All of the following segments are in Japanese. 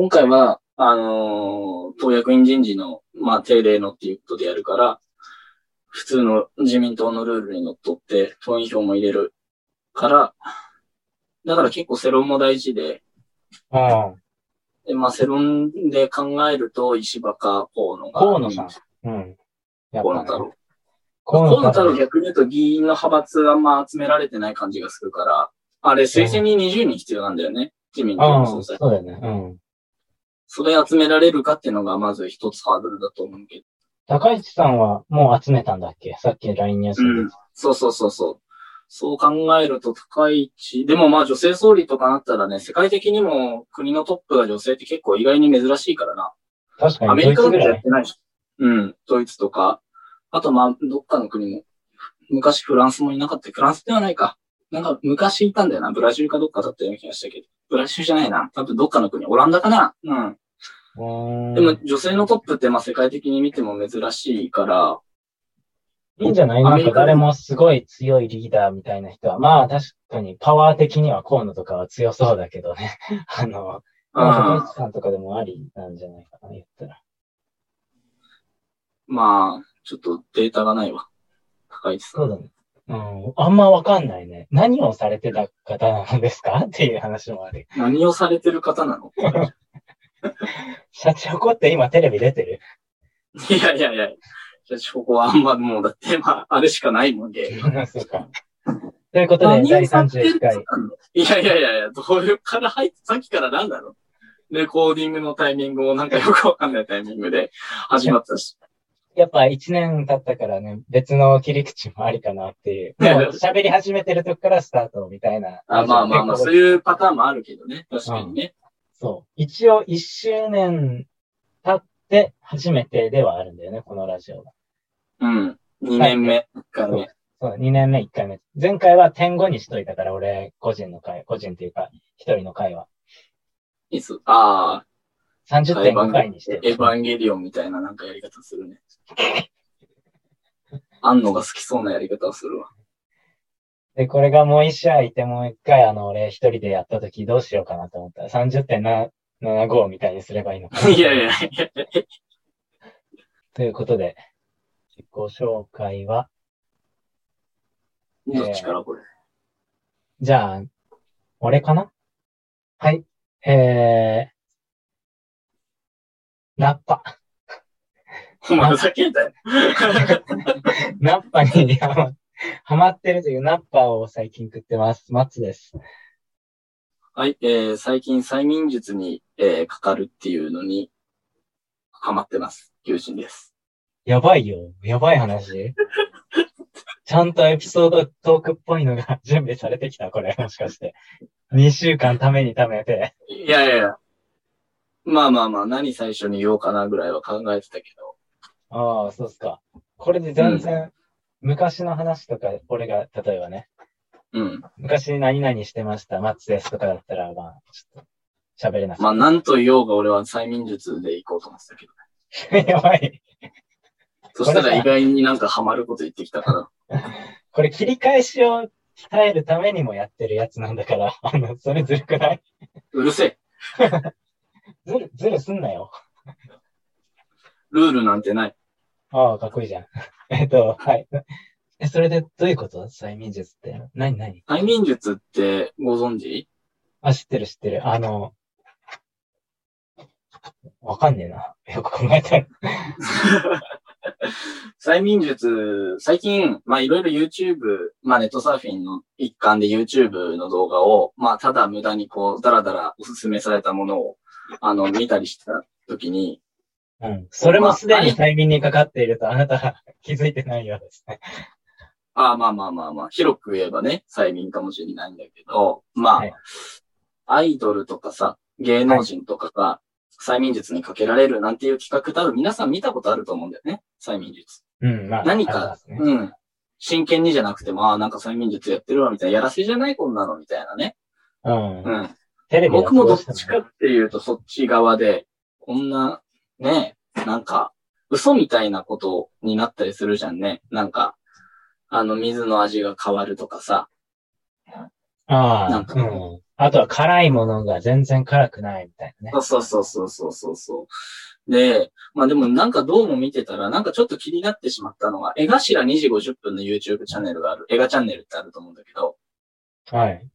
今回は、あのー党役員人事の、まあ、定例のっていうことでやるから、普通の自民党のルールにのっとって、党員票も入れるから、だから結構世論も大事で、うん。でまあ、世論で考えると、石破か河野が。河野さん。うん。河野太郎。河河野太郎ね逆に言うと議員の派閥あんま集められてない感じがするから、あれ推薦に20人必要なんだよね。自民党うん、の総裁。そうだよね。うん。それ集められるかっていうのがまず一つハードルだと思うけど。高市さんはもう集めたんだっけ？さっき LINE ニュースうんで。そうそうそうそう。そう考えると高市、でもまあ女性総理とかなったらね、世界的にも国のトップが女性って結構意外に珍しいからな。確かに、アメリカだとドイツぐらい。やってないし。うん、ドイツとか。あとまあ、どっかの国も。昔フランスもいなかった。フランスではないか。なんか昔いたんだよな。ブラジルかどっかだったような気がしたけど。ブラジルじゃないな。多分どっかの国。オランダかなうん。でも女性のトップってまあ世界的に見ても珍しいから、いいんじゃない？なんか誰もすごい強いリーダーみたいな人は、まあ確かにパワー的には河野とかは強そうだけどね。あの、まあ、高市さんとかでもありなんじゃないかな、言ったら。まあ、ちょっとデータがないわ。高市さん。そうだね。うん、あんまわかんないね。何をされてた方なんですか？っていう話もある。何をされてる方なの？シャチホコって今テレビ出てる？いやいやいや。じゃあ、ここはあんまもう、だって、まあ、あれしかないもんで。そうか。ということで、何第をされてる31回。いやいやいやいや、どういうから入って、さっきから何なのレコーディングのタイミングもなんかよくわかんないタイミングで始まったし。やっぱ1年経ったからね、別の切り口もありかなっていう。喋り始めてる時からスタートみたいな。あまあまあまあ、そういうパターンもあるけどね。確かにね。そう。一応1周年経って初めてではあるんだよね、このラジオが。うん。2年目、1回目。そう、2年目、1回目。前回は点5にしといたから、俺、個人の回、個人っていうか、一人の回は。いつ？ああ、30点5回にして。エヴァンゲリオンみたいななんかやり方するね。あんのが好きそうなやり方をするわ。で、これがもう一試合いて、もう一回、あの、俺一人でやった時どうしようかなと思ったら、30.75みたいにすればいいのかな。いやいやいや。ということで、自己紹介は、どっちからこれ？じゃあ、俺かな？はい。えー、ナッパ。お前ふざけんだよ。ナッパにハマってるというナッパを最近食ってます。マッツです。はい、えー、最近催眠術に、えー、かかるっていうのに、ハマってます。友人です。やばいよ。やばい話。ちゃんとエピソードトークっぽいのが準備されてきた、これ。もしかして。2週間ためにためて。いやいやいや。まあまあまあ、何最初に言おうかなぐらいは考えてたけど。ああ、そうっすか。これで全然、昔の話とか、俺が、例えばね、うん。昔何々してました、マッツですとかだったら、まあ、ちょっと、喋れなかっまあ、なんと言おうが俺は催眠術で行こうと思ってたけど。た。やばい。そしたら意外になんかハマること言ってきたから。これ切り返しを鍛えるためにもやってるやつなんだから、あの、それずるくない？うるせえ。ずる、ずるすんなよ。ルールなんてない。ああ、かっこいいじゃん。えっと、はい。え、それでどういうこと？催眠術って。何何？催眠術ってご存知？あ、知ってる知ってる。あの、わかんねえな。よく考えたら。催眠術、最近、まあいろいろ YouTube、まあネットサーフィンの一環で YouTube の動画を、まあただ無駄にこう、だらだらおすすめされたものを、あの、見たりした時に、うん。それもすでに催眠にかかっているとあなたは 気づいてないようですね。ああまあまあまあまあ、広く言えばね、催眠かもしれないんだけど、まあ、はいアイドルとかさ、芸能人とかが催眠術にかけられるなんていう企画多分皆さん見たことあると思うんだよね、催眠術。うん、まあ。何か、すねうん。真剣にじゃなくても、ああ、なんか催眠術やってるわ、みたいな、やらせじゃないこんなの、みたいなね。うん。うん。テレビ僕もどっちかっていうと、そっち側で、こんな、ね、なんか、嘘みたいなことになったりするじゃんね。なんか、あの、水の味が変わるとかさ。ああ、なんかうん。あとは辛いものが全然辛くないみたいなね。そうそうそうそうそうそう。で、まあでもなんかどうも見てたら、なんかちょっと気になってしまったのが、絵頭2時50分の YouTube チャンネルがある。映画チャンネルってあると思うんだけど。はい。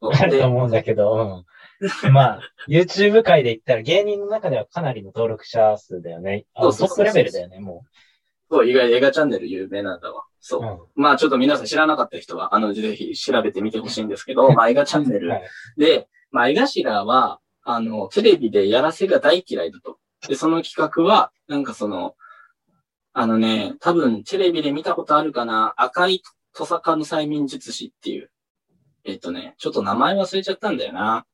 あるでと思うんだけど、うん。まあ、YouTube 界で言ったら芸人の中ではかなりの登録者数だよね。あそうそうそうそうトップレベルだよね、もそう、意外に映画チャンネル有名なんだわ。そうう。。まあちょっと皆さん知らなかった人は、あの、ぜひ調べてみてほしいんですけど、まあ映画チャンネルはい。で、まあ、江頭は、あの、テレビでやらせが大嫌いだと。で、その企画は、なんかその、あのね、多分テレビで見たことあるかな、赤いトサカの催眠術師っていう。えっとね、ちょっと名前忘れちゃったんだよな。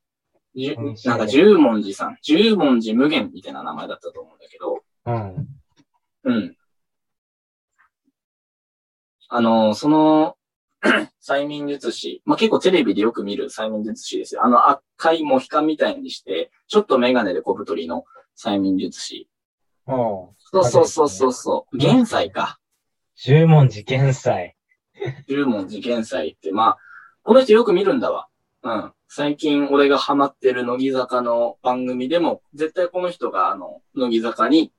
じゅうんなんか十文字さん、十文字無限みたいな名前だったと思うんだけど、うん。うん。あの、その、催眠術師。まあ、結構テレビでよく見る催眠術師ですよ。あの赤いモヒカンみたいにして、ちょっとメガネで小太りの催眠術師。うん。そうそうそうそうそう。現在か。十文字現在。十文字現在って、まあ、この人よく見るんだわ。うん。最近俺がハマってる乃木坂の番組でも、絶対この人があの、乃木坂に、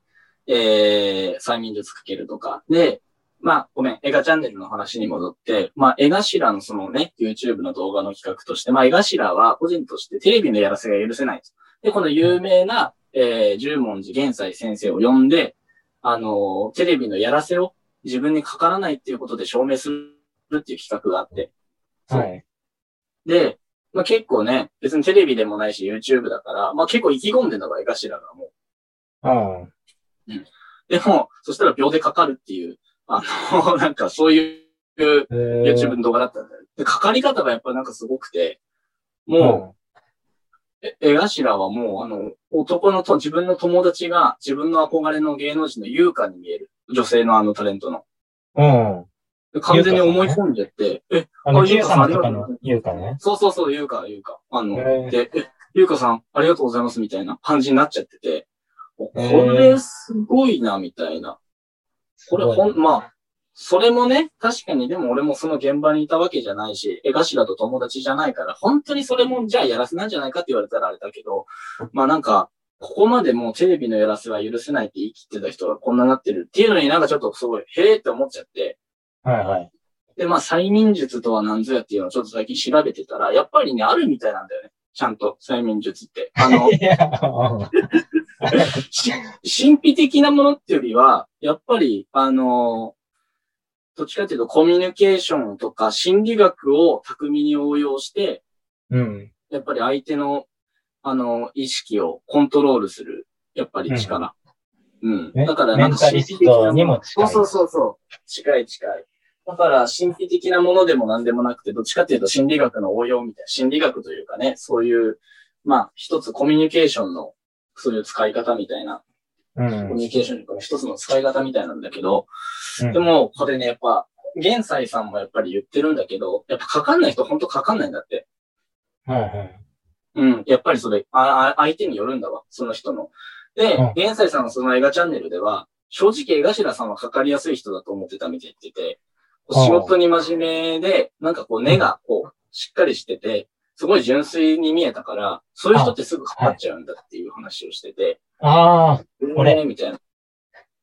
えー、催眠術かけるとか。で、まあ、ごめん、映画チャンネルの話に戻って、まあ、絵頭のそのね、YouTube の動画の企画として、まあ、絵頭は個人としてテレビのやらせが許せないと。で、この有名な、えー、十文字玄斎先生を呼んで、あのーテレビのやらせを自分にかからないっていうことで証明するっていう企画があって。はい。で、まあ、結構ね、別にテレビでもないし YouTube だから、まあ、結構意気込んでんだわ、絵頭がもう。うん。でも、そしたら秒でかかるっていう、あの、なんかそういうえー YouTube の動画だったんだよ。で、かかり方がやっぱなんかすごくて、もう、え絵頭はもう、あの、男のと、自分の友達が自分の憧れの芸能人の優香に見える。女性のあのタレントの。うん。完全に思い込んじゃって、え、あの、あキューさんとかの言うかね。そうそうそう、優香、優香。あの、へー。で、え、優香さん、ありがとうございます、みたいな感じになっちゃってて、これすごいな、みたいな。これほん、まあ、それもね、確かにでも俺もその現場にいたわけじゃないし、絵頭と友達じゃないから、本当にそれもじゃあやらせなんじゃないかって言われたらあれだけど、まあなんか、ここまでもうテレビのやらせは許せないって言い切ってた人がこんななってるっていうのになんかちょっとすごい、へーって思っちゃって、はいはい。で、まあ催眠術とは何ぞやっていうのをちょっと最近調べてたら、やっぱりね、あるみたいなんだよね。ちゃんと催眠術って。あの、神秘的なものっていうよりは、やっぱり、あの、どっちかっていうとコミュニケーションとか心理学を巧みに応用して、うん。やっぱり相手の、あの、意識をコントロールする、やっぱり力。うん。ねだからなんかメンタリストにもそうそうそう。近い近い。だから神秘的なものでも何でもなくて、どっちかっていうと心理学の応用みたいな、心理学というかね、そういう、まあ、一つコミュニケーションの、そういう使い方みたいな、うんコミュニケーションの一つの使い方みたいなんだけど、うんでも、これね、やっぱ、玄斎さんもやっぱり言ってるんだけど、やっぱかかんない人ほんとかかんないんだって。はいはい。うん。やっぱりそれ、ああ相手によるんだわ、その人の。でうん、さんのその映画チャンネルでは、正直江頭さんはかかりやすい人だと思ってたみたいって言ってて、仕事に真面目で、なんかこう根がこう、しっかりしてて、すごい純粋に見えたから、そういう人ってすぐかかっちゃうんだっていう話をしてて、ああ、俺えーみたいな。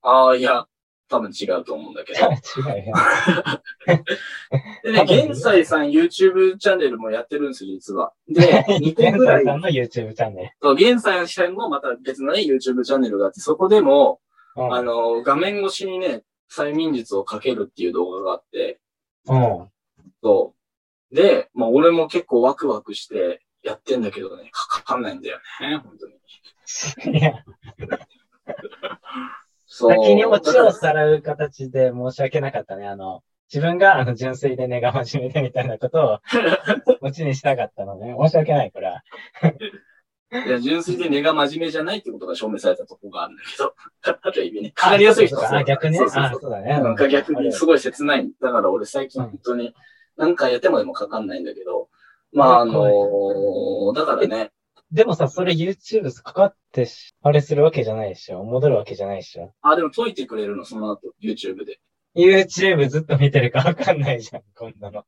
ああ、いや、多分違うと思うんだけど。違うよ。でね、玄斎さん YouTube チャンネルもやってるんですよ、実は。で、2個現ぐらい。在さんの YouTube チャンネそう、玄斎さんもまた別のね、YouTube チャンネルがあって、そこでも、あの、画面越しにね、催眠術をかけるっていう動画があって、うん。そう。で、まあ俺も結構ワクワクしてやってんだけどね、かかんないんだよね、本当に。いや、そう。先にオチをさらう形で申し訳なかったね。あの、自分があの純粋で根が真面目でみたいなことを オチにしたかったのね。申し訳ない、これは。いや、純粋で根が真面目じゃないってことが証明されたとこがあるんだけど、ある意味ね、かかりやすい人はそうだあ、逆ね。あ、そうそうそうだね。なんか逆にすい。ごい切ない。だから俺最近うん本当に何回やってもでもかかんないんだけど、まああのーだからね、でもさ、それ YouTube かかってし、あれするわけじゃないでしょ。戻るわけじゃないでしょ。あ、でも解いてくれるの、その後、YouTube で。YouTube ずっと見てるかわかんないじゃん、こんなの。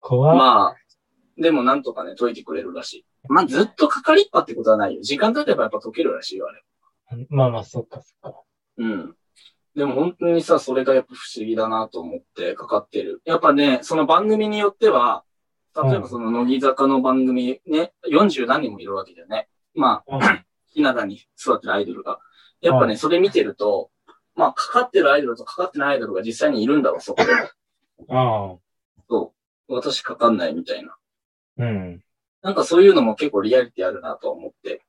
怖っ。まあ、でもなんとかね、解いてくれるらしい。まあ、ずっとかかりっぱってことはないよ。時間経てばやっぱ解けるらしいよ、あれ。まあまあ、そっかそっか。うん。でも本当にさ、それがやっぱ不思議だなと思ってかかってる。やっぱね、その番組によっては、例えばその乃木坂の番組ね、40何人もいるわけだよね。まあ、うん ひな壇に座ってるアイドルが。やっぱね、うんそれ見てると、まあ、かかってるアイドルとかかってないアイドルが実際にいるんだわ、そこでも。あそう。私かかんないみたいな。あ。うん。なんかそういうのも結構リアリティあるなと思って。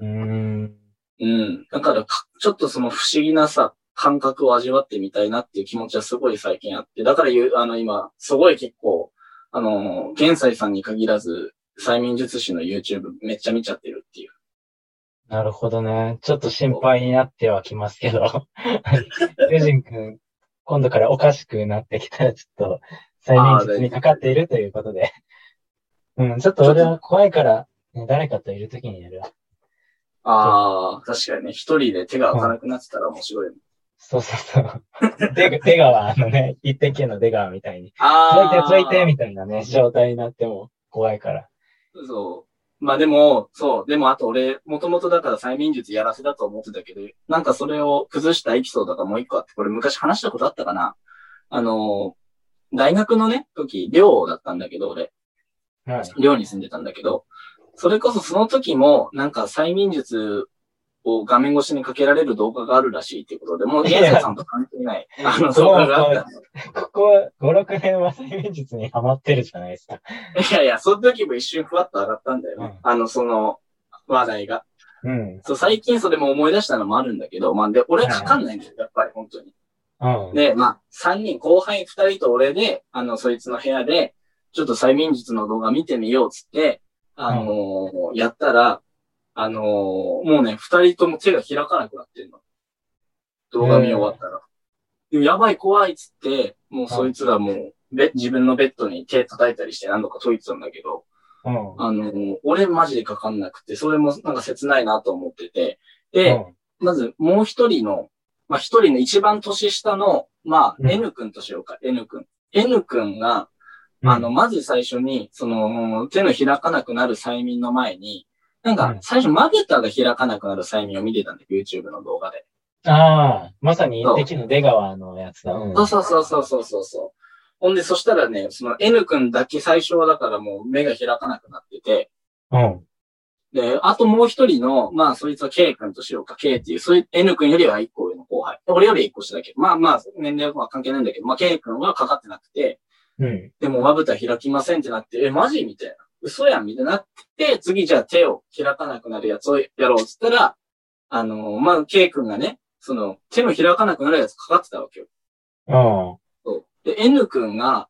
うーん。うん。だからか、ちょっとその不思議なさ、感覚を味わってみたいなっていう気持ちはすごい最近あって、だから言う、あの今、すごい結構、あの、玄斎さんに限らず、催眠術師の YouTube めっちゃ見ちゃってるっていう。なるほどね。ちょっと心配になってはきますけど。ユジン君、今度からおかしくなってきたら、ちょっと、催眠術にかかっているということで。うん、ちょっと俺は怖いから、ね誰かといるときにやるわ。ああ、確かにね、一人で手が開かなくなってたら面白い、ね。そうそうそう。出出川、あのね、一滴系の出川みたいに。ああ。ついてついてみたいなね、状態になっても怖いから。そう。まあでも、そう。でもあと俺、もともとだから催眠術やらせだと思ってたけど、なんかそれを崩したエピソードがもう一個あって、これ昔話したことあったかな？あの、大学のね、時、寮だったんだけど、俺、はい。寮に住んでたんだけど、それこそその時も、なんか催眠術を画面越しにかけられる動画があるらしいっていうことで、もう、いやゲンさんと関係ない、あの動画があったの。ここ5、6年は催眠術にハマってるじゃないですか。いやいや、その時も一瞬ふわっと上がったんだよね。あの、その、話題が。うん。そう、最近それも思い出したのもあるんだけど、まあ、で、俺かかんないんだよ、やっぱり、本当に。うん。で、まあ、三人、後輩二人と俺で、あの、そいつの部屋で、ちょっと催眠術の動画見てみようっつって、あのーやったら、あのーもうね、二人とも手が開かなくなってんの。動画見終わったら。でもやばい、怖いっつって、もうそいつらもう、ベ自分のベッドに手叩いたりして何度か解いてたんだけど、うん。あのー俺マジでかかんなくて、それもなんか切ないなと思ってて、で、まず、もう一人の、まあ、一人の一番年下の、まあ、うん N 君としようか、N 君。N 君が、うんあの、、まず最初に、その、手の開かなくなる催眠の前に、なんかう、ん最初、まぶたが開かなくなる催眠を見てたんだよ、YouTube の動画で。ああ、まさに一滴の出川のやつだ。うん。そうそうそうそうそうそうそう。ほんで、そしたらね、その N 君だけ最初はだからもう目が開かなくなってて、うん。で、あともう一人の、まあ、そいつは K 君としようか、K っていう、そういう N 君よりは一個上の後輩。俺より一個下だけど、まあまあ、年齢は関係ないんだけど、まあ、K 君はかかってなくて、うん。でもまぶた開きませんってなって、え、マジみたいな。嘘やんみたいになって、次じゃあ手を開かなくなるやつをやろうっつったら、あのまあ、K 君がね、その、手の開かなくなるやつかかってたわけよ。うん。そう。で、N 君が、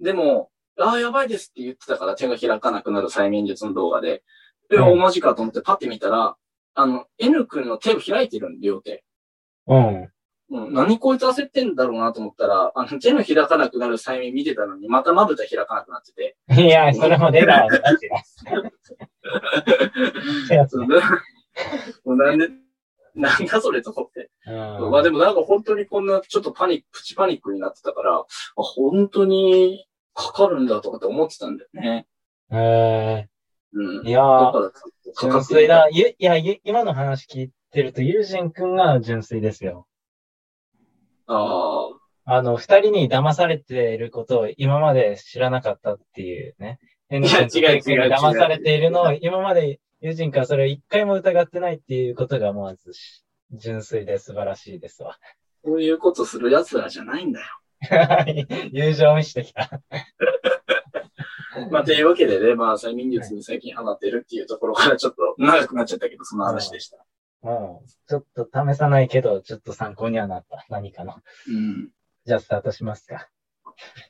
でも、ああ、やばいですって言ってたから手が開かなくなる催眠術の動画で、え、うんおマジかと思ってパッて見たら、あの、N 君の手を開いてるんだよ、手。うん。うん、何こいつ焦ってんだろうなと思ったら、あの、手の開かなくなる催眠見てたのに、またまぶた開かなくなってて。いや、それも出川 もうなんで、なんだそれと思って。うんまあでもなんか本当にこんなちょっとパニック、プチパニックになってたから、あ本当にかかるんだとかって思ってたんだよね。えうん。ー、いやだー、から、かか純粋だ。ゆいや、ゆ今の話聞いてると、ユージン君が純粋ですよ。ああの、二人に騙されていることを今まで知らなかったっていうね。やエンジンと違う違う騙されているのを今までユージンからそれを一回も疑ってないっていうことがまず純粋で素晴らしいですわ。あ、そういうことする奴らじゃないんだよ。友情を見せてきた。まあ、というわけでね、まあ、催眠術に最近ハマってるっていうところからちょっと長くなっちゃったけど、その話でした。もう、ちょっと試さないけど、ちょっと参考にはなった。何かの。うん。じゃあスタートしますか。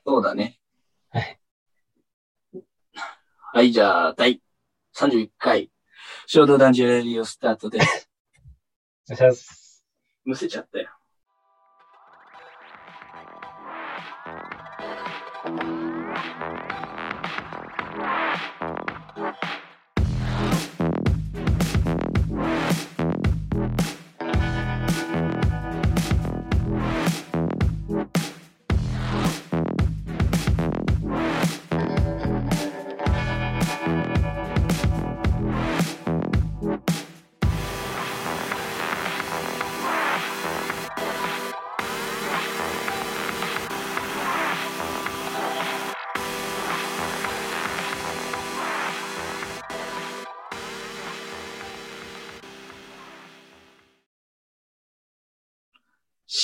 そうだね。はい。はい、じゃあ、第31回、衝動男児レディオスタートです。お願いします。むせちゃったよ。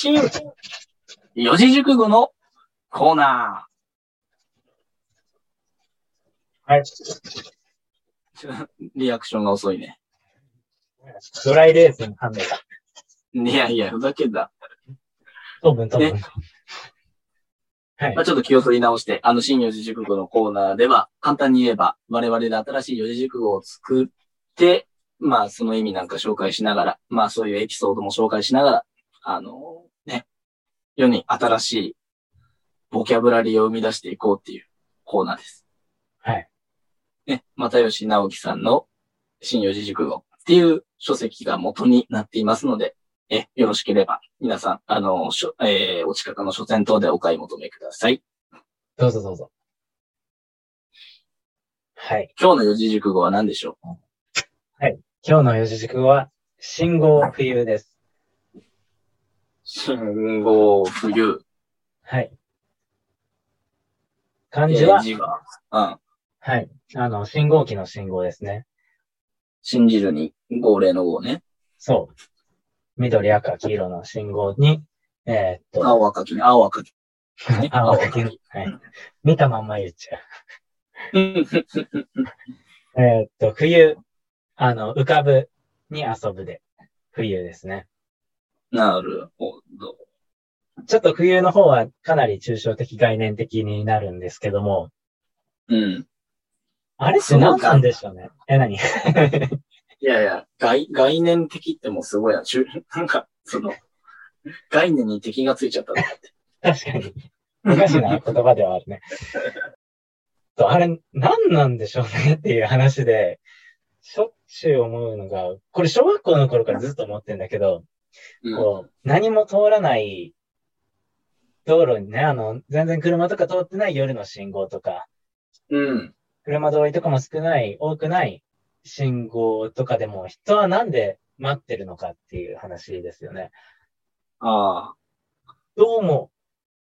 新四字熟語のコーナはい。ー。リアクションが遅いね。ドライレーズンハンデが。いやいや、ふざけんな。糖分、糖分。はいまあ、。ちょっと気を取り直して、あの新四字熟語のコーナーでは、簡単に言えば、我々で新しい四字熟語を作って、まあ、その意味なんか紹介しながら、まあ、そういうエピソードも紹介しながら、あの、ね、世に新しいボキャブラリーを生み出していこうっていうコーナーです。はい。ね、又吉直樹さんの新四字熟語っていう書籍が元になっていますので、え、よろしければ、皆さん、あの、しょえーお近くの書店等でお買い求めください。どうぞどうぞ。はい。今日の四字熟語は何でしょ今日の四字熟語は、信号冬です。う信号、冬、はい。漢字は、えー字は、うん。はい。あの、信号機の信号ですね。信じるに、号令の号ね。そう。緑、赤、黄色の信号に、えーっと、青赤きね、青赤き。ね 青赤黄色。はい。見たまんま言っちゃう。えーっと、冬、あの、浮かぶに遊ぶで、冬ですね。なるほど。ちょっと冬の方はかなり抽象的概念的になるんですけども、うん。あれって何なんでしょうね。え、何？いやいや、概、概念的ってもうすごいな。ちゅなんか、その、概念に敵がついちゃったのかって。確かに。おかしな言葉ではあるね。とあれ、何なんでしょうねっていう話で、しょっちゅう思うのが、これ小学校の頃からずっと思ってんだけど、うん。こう、何も通らない道路にね、あの、全然車とか通ってない夜の信号とか、うん。車通りとかも少ない、多くない信号とかでも、人はなんで待ってるのかっていう話ですよね。ああ。どうも、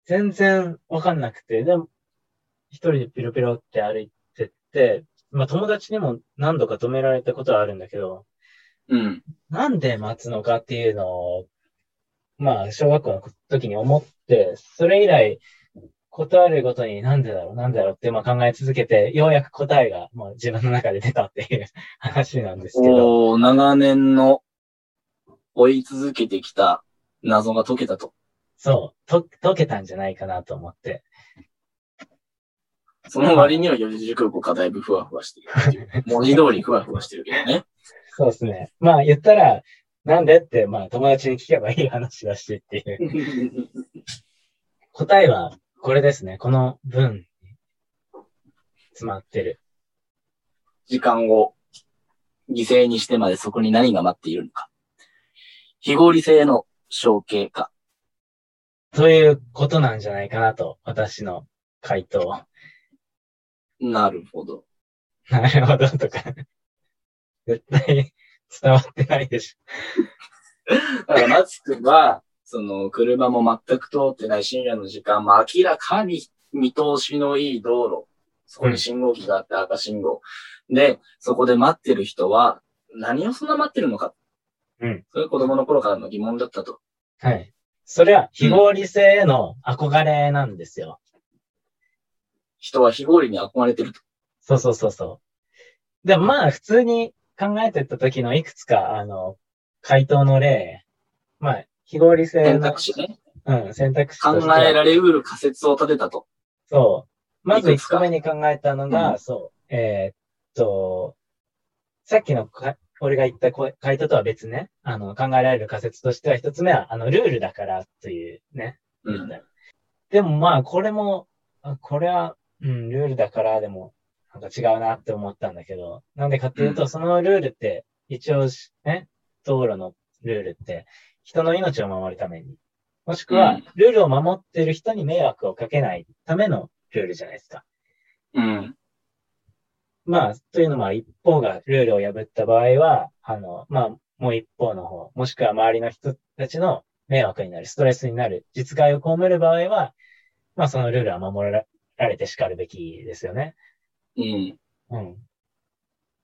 全然わかんなくて、でも、一人でピロピロって歩いてって、まあ友達にも何度か止められたことはあるんだけど、うん。なんで待つのかっていうのを、まあ小学校の時に思って、それ以来、ことあるごとになんでだろう、なんでだろうってまあ考え続けて、ようやく答えがもう自分の中で出たっていう話なんですけど、長年の追い続けてきた謎が解けたと。そう、と、解けたんじゃないかなと思って。その割には四字熟語がだいぶふわふわしてるっていう。文字通りふわふわしてるけどね。そうですね。まあ言ったら、なんでって、まあ友達に聞けばいい話だしっていう。答えはこれですね。この文に詰まってる。時間を犠牲にしてまでそこに何が待っているのか。非合理性の象形化。ということなんじゃないかなと、私の回答。なるほど。なるほどとか。絶対伝わってないでしだから、マツクは、その、車も全く通ってない深夜の時間、まあ、明らかに見通しのいい道路。そこに信号機があって赤信号。で、そこで待ってる人は、何をそんな待ってるのか。うん。それ子供の頃からの疑問だったと。ょ。はい。それは非合理性への憧れなんですよ。人は非合理に憧れてると。そうそうそうそう。でもまあ普通に考えてった時のいくつか、あの、回答の例、まあ、非合理性選の、択肢ね。うん、選択肢考としてはえられうる仮説を立てたと。そう。まずいくつか一個目に考えたのが、うんそう、えーっと、さっきのか俺が言ったこ回答とは別ね、あの、考えられる仮説としては一つ目は、あの、ルールだからというね。うん。でもまあ、これも、あこれは、うん、ルールだからでも、なんか違うなって思ったんだけど、なんでかっていうと、うんそのルールって、一応し、ね、道路のルールって、人の命を守るために、もしくはうん、ルールを守ってる人に迷惑をかけないためのルールじゃないですか。うん。まあ、というのは一方がルールを破った場合は、あの、まあ、もう一方の方、もしくは周りの人たちの迷惑になる、ストレスになる、実害を被る場合は、まあ、そのルールは守られて叱るべきですよね。うん。うん。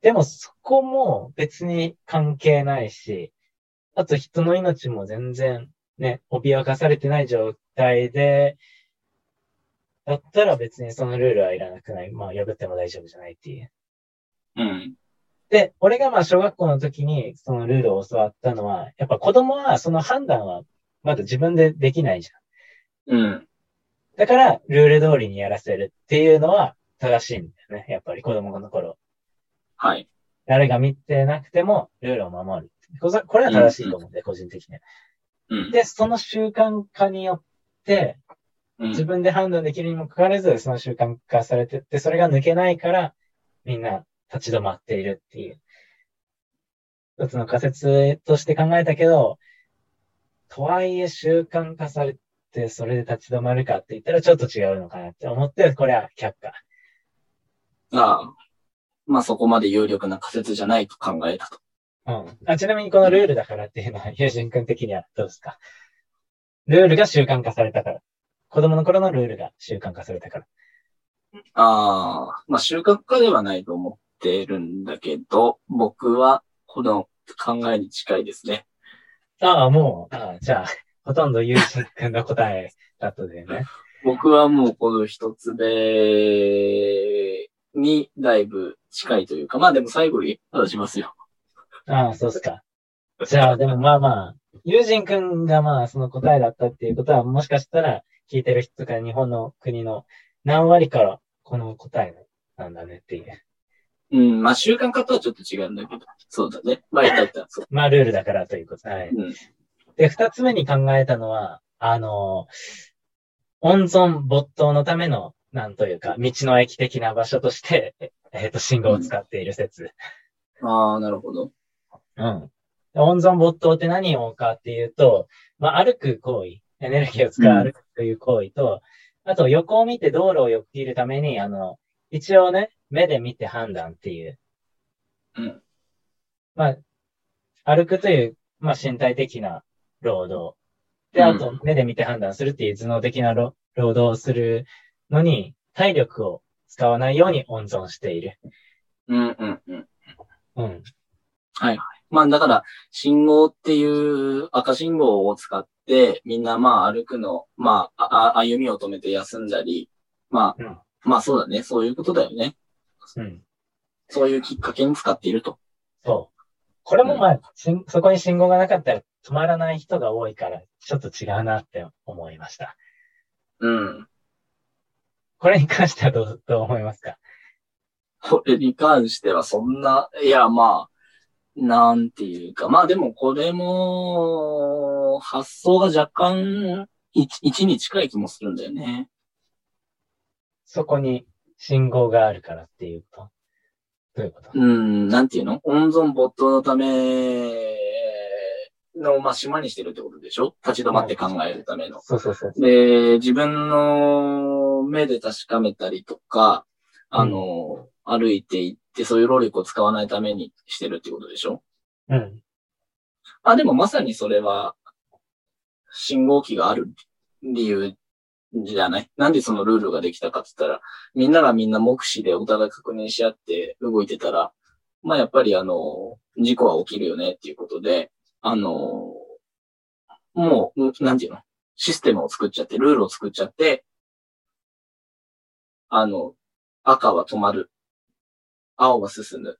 でも、そこも別に関係ないし、あと人の命も全然ね、脅かされてない状態で、だったら別にそのルールはいらなくない。まあ、破っても大丈夫じゃないっていう。うん。で、俺がまあ小学校の時にそのルールを教わったのは、やっぱ子供はその判断はまだ自分でできないじゃん。うん。だから、ルール通りにやらせるっていうのは正しいんだよね。やっぱり子供の頃。はい。誰が見てなくてもルールを守る。これは正しいと思うんで、うん、個人的には。うん。で、その習慣化によって、自分で判断できるにもかかわらず、その習慣化されてって、それが抜けないから、みんな立ち止まっているっていう。一つの仮説として考えたけど、とはいえ習慣化されて、それで立ち止まるかって言ったらちょっと違うのかなって思って、これは却下。ああ。まあそこまで有力な仮説じゃないと考えたと。うん。あちなみにこのルールだからっていうのは、友人君的にはどうですか？ルールが習慣化されたから。子供の頃のルールが習慣化されたから。ああ、まあ習慣化ではないと思ってるんだけど、僕はこの考えに近いですね。ああ、もう、ああじゃあ、ほとんど友人君の答えだったでね。僕はもうこの一つ目にだいぶ近いというか、まあでも最後に話しますよ。ああ、そうっすか。じゃあ、でもまあまあ、友人くんがまあその答えだったっていうことは、もしかしたら聞いてる人とか日本の国の何割からこの答えなんだねっていう。うん、まあ習慣化とはちょっと違うんだけど。そうだね。まあ言ったったそう。まあルールだからということ。はい。うん、で、二つ目に考えたのは、あの、温存没頭のための、なんというか、道の駅的な場所として、えっ、ー、と、信号を使っている説。うん、ああ、なるほど。うん。温存没頭って何をかっていうと、まあ、歩く行為、エネルギーを使う歩くという行為と、うん、あと横を見て道路をよく切るために、あの、一応ね、目で見て判断っていう。うん。まあ、歩くという、まあ、身体的な労働。で、あと、目で見て判断するっていう頭脳的な労働をするのに、体力を使わないように温存している。うんうんうん。うん。はい。まあだから、信号っていう赤信号を使って、みんなまあ歩くの、まあ、あ歩みを止めて休んだり、まあ、うん、まあそうだね。そういうことだよね。うん。そういうきっかけに使っていると。そう。これもまあ、うん、そこに信号がなかったら止まらない人が多いから、ちょっと違うなって思いました。うん。これに関してはどう、どう思いますか？これに関してはそんな、いやまあ、なんていうか、まあでもこれも、発想が若干1、に近い気もするんだよね。そこに信号があるからっていうと？どういうこと？うん、なんていうの？温存没頭のための、まあ、島にしてるってことでしょ？立ち止まって考えるための。そうそうそうで、自分の目で確かめたりとか、あの、うん、歩いていって、そういう労力を使わないためにしてるってことでしょ？うん。あ、でもまさにそれは、信号機がある理由じゃない？なんでそのルールができたかって言ったら、みんながみんな目視でお互い確認し合って動いてたら、まあやっぱりあの、事故は起きるよねっていうことで、あの、もう、なんていうの？システムを作っちゃって、ルールを作っちゃって、あの、赤は止まる。青は進む。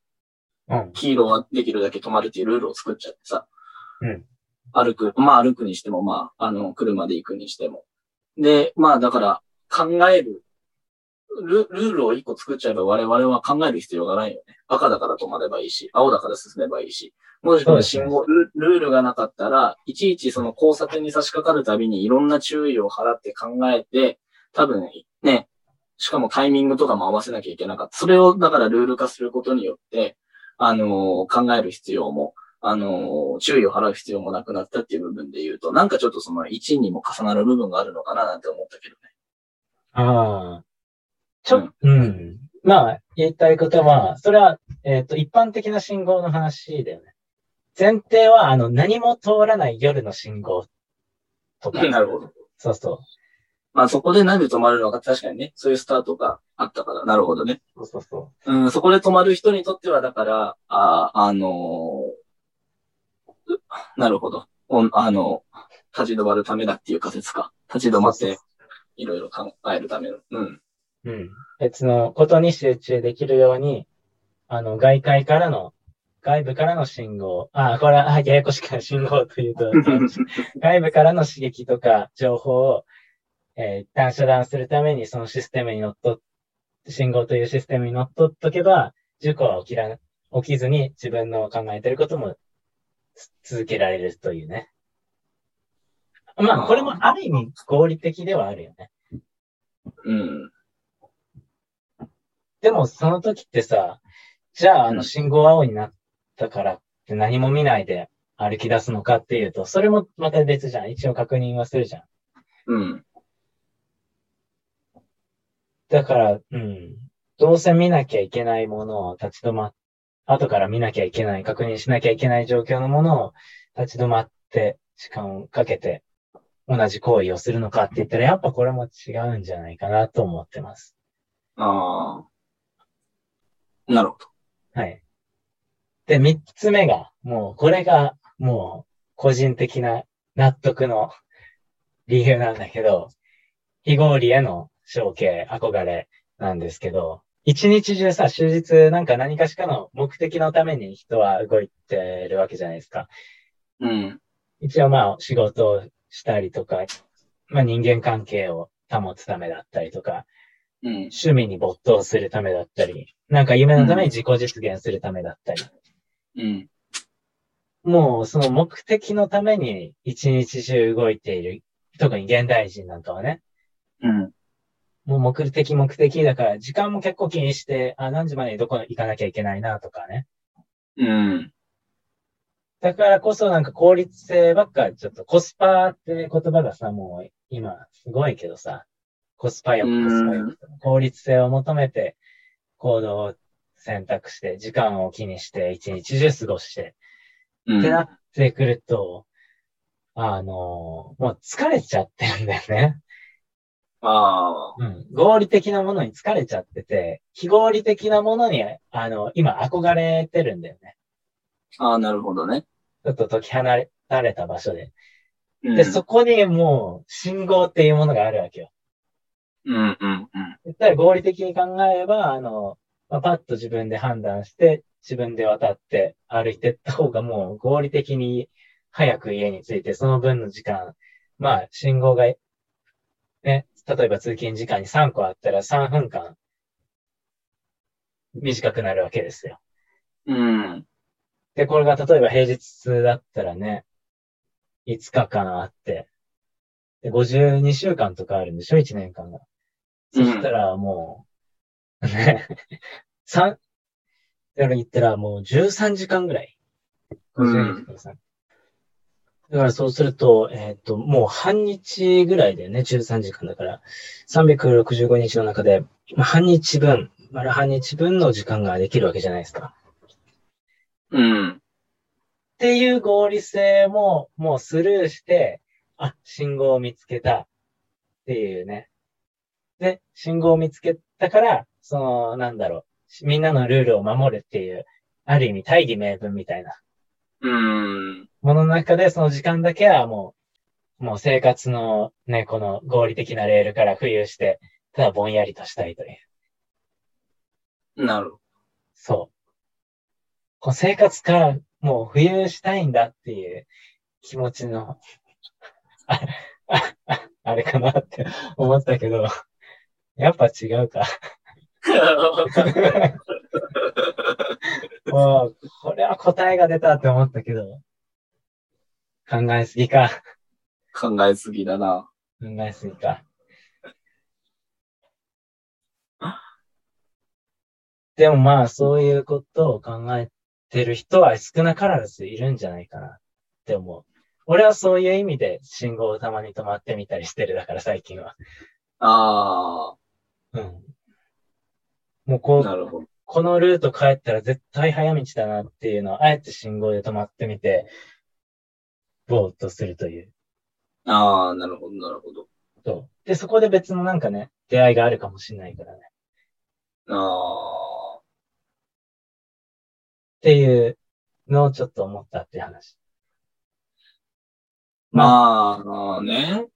うん、黄色はできるだけ止まるっていうルールを作っちゃってさ。うん。歩く。まあ歩くにしても、まあ、あの、車で行くにしても。で、まあだから考えるル、ルールを一個作っちゃえば我々は考える必要がないよね。赤だから止まればいいし、青だから進めばいいし。もしくは信号、ルールがなかったら、いちいちその交差点に差し掛かるたびにいろんな注意を払って考えて、多分ね、しかもタイミングとかも合わせなきゃいけなかった。それをだからルール化することによって、あのー、考える必要も、あのー、注意を払う必要もなくなったっていう部分で言うと、なんかちょっとその1にも重なる部分があるのかななんて思ったけどね。ああ。ちょ、うん、うん。まあ、言いたいことは、それは、えっ、ー、と、一般的な信号の話だよね。前提は、あの、何も通らない夜の信号とか。なるほど。そうそう。まあそこでなんで止まるのか確かにね、そういうスタートがあったから、なるほどね。そうそうそう。うん、そこで止まる人にとっては、だから、あ、あのー、なるほど。おあの、立ち止まるためだっていう仮説か。立ち止まって、いろいろ考えるための。うん。うん。別のことに集中できるように、あの、外界からの、外部からの信号、あ、これは、あややこしくない信号というと、外部からの刺激とか情報を、えー一旦遮断するためにそのシステムに乗っ取っ、信号というシステムに乗っ取っとけば、事故は起きら、起きずに自分の考えてることもつ続けられるというね。まあ、これもある意味合理的ではあるよね。うん。でも、その時ってさ、じゃあ、あの、うん信号青になったからって何も見ないで歩き出すのかっていうと、それもまた別じゃん。一応確認はするじゃん。うん。だから、うん。どうせ見なきゃいけないものを立ち止まっ、後から見なきゃいけない、確認しなきゃいけない状況のものを立ち止まって、時間をかけて、同じ行為をするのかって言ったら、やっぱこれも違うんじゃないかなと思ってます。ああ。なるほど。はい。で、三つ目が、もう、これが、もう、個人的な納得の理由なんだけど、非合理への承継、憧れなんですけど、一日中さ、終日なんか何かしかの目的のために人は動いてるわけじゃないですか。うん。一応まあ仕事をしたりとか、まあ人間関係を保つためだったりとか、うん。趣味に没頭するためだったり、なんか夢のために自己実現するためだったり、うん。もうその目的のために一日中動いている、特に現代人なんかはね、うん。もう目的目的だから時間も結構気にして、あ、何時までにどこ行かなきゃいけないなとかね。うん。だからこそなんか効率性ばっか、ちょっとコスパって言葉がさ、もう今すごいけどさ、コスパよくコスパよく。効率性を求めて行動を選択して、時間を気にして一日中過ごして、うん。ってなってくると、あの、もう疲れちゃってるんだよね。ああ。うん。合理的なものに疲れちゃってて、非合理的なものに、あの、今憧れてるんだよね。ああ、なるほどね。ちょっと解き放たれた場所で。うん。で、そこにもう、信号っていうものがあるわけよ。うん、うん、うん。言ったら合理的に考えれば、あの、まあ、パッと自分で判断して、自分で渡って歩いてった方がもう合理的に早く家に着いて、その分の時間、まあ、信号が、ね、例えば通勤時間に3個あったら3分間短くなるわけですよ。うん。で、これが例えば平日だったらね、5日間あって、で、52週間とかあるんでしょ ?1 年間が。そしたらもう、ね、三、だから言ったらもう13時間ぐらい。うん52時間さだからそうすると、えっ、と、もう半日ぐらいだよね、13時間だから。365日の中で、まあ半日分、丸半日分の時間ができるわけじゃないですか。うん。っていう合理性ももうスルーして、あ、信号を見つけたっていうね。で、信号を見つけたから、その、なんだろう、みんなのルールを守るっていう、ある意味大義名分みたいなうん。ものの中でその時間だけはもう、もう生活のね、この合理的なレールから浮遊して、ただぼんやりとしたいという。なるほそう。こう生活からもう浮遊したいんだっていう気持ちの、あ、あ、ああれかなって思ったけど、やっぱ違うか。もう、これは答えが出たって思ったけど、考えすぎか。ど。考えすぎだな。考えすぎか。でもまあ、そういうことを考えてる人は少なからずいるんじゃないかなって思う。俺はそういう意味で信号をたまに止まってみたりしてるだから最近は。あうん。もうこあ、う、なるほど。このルート帰ったら絶対早道だなっていうのをあえて信号で止まってみて、ぼーっとするという。ああ、なるほど、なるほど。そう。で、そこで別のなんかね、出会いがあるかもしれないからね。あっていうのをちょっと思ったっていう話。まあね。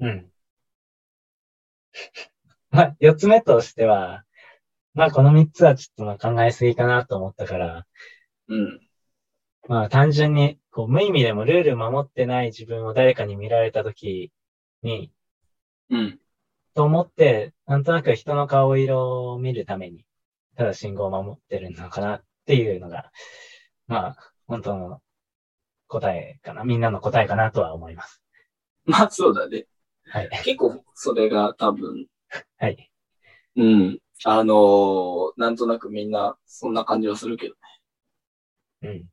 うん。まあ、四つ目としては、まあ、この三つはちょっとまあ考えすぎかなと思ったから、うん。まあ、単純に、こう、無意味でもルール守ってない自分を誰かに見られたときに、うん。と思って、なんとなく人の顔色を見るために、ただ信号を守ってるのかなっていうのが、まあ、本当の答えかな。みんなの答えかなとは思います。まあそうだね。はい。結構それが多分、はい。うん。あのーなんとなくみんなそんな感じはするけどうん。ね。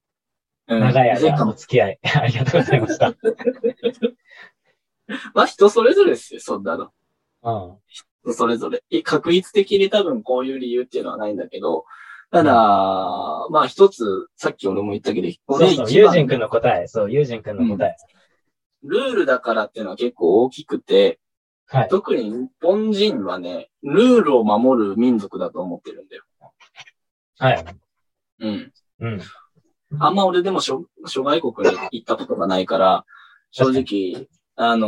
うん。長い間お付き合い、ありがとうございました。まあ人それぞれですよ、そんなの。うん。人それぞれ。い確率的に多分こういう理由っていうのはないんだけど、ただ、まあ一つ、さっき俺も言ったけど、そうそう、ユージン君の答え、そう、ユージン君の答え。ルールだからっていうのは結構大きくて、はい。特に日本人はね、ルールを守る民族だと思ってるんだよ。はい。うん。うん。あんま俺でも諸諸外国に行ったことがないから、正直、あの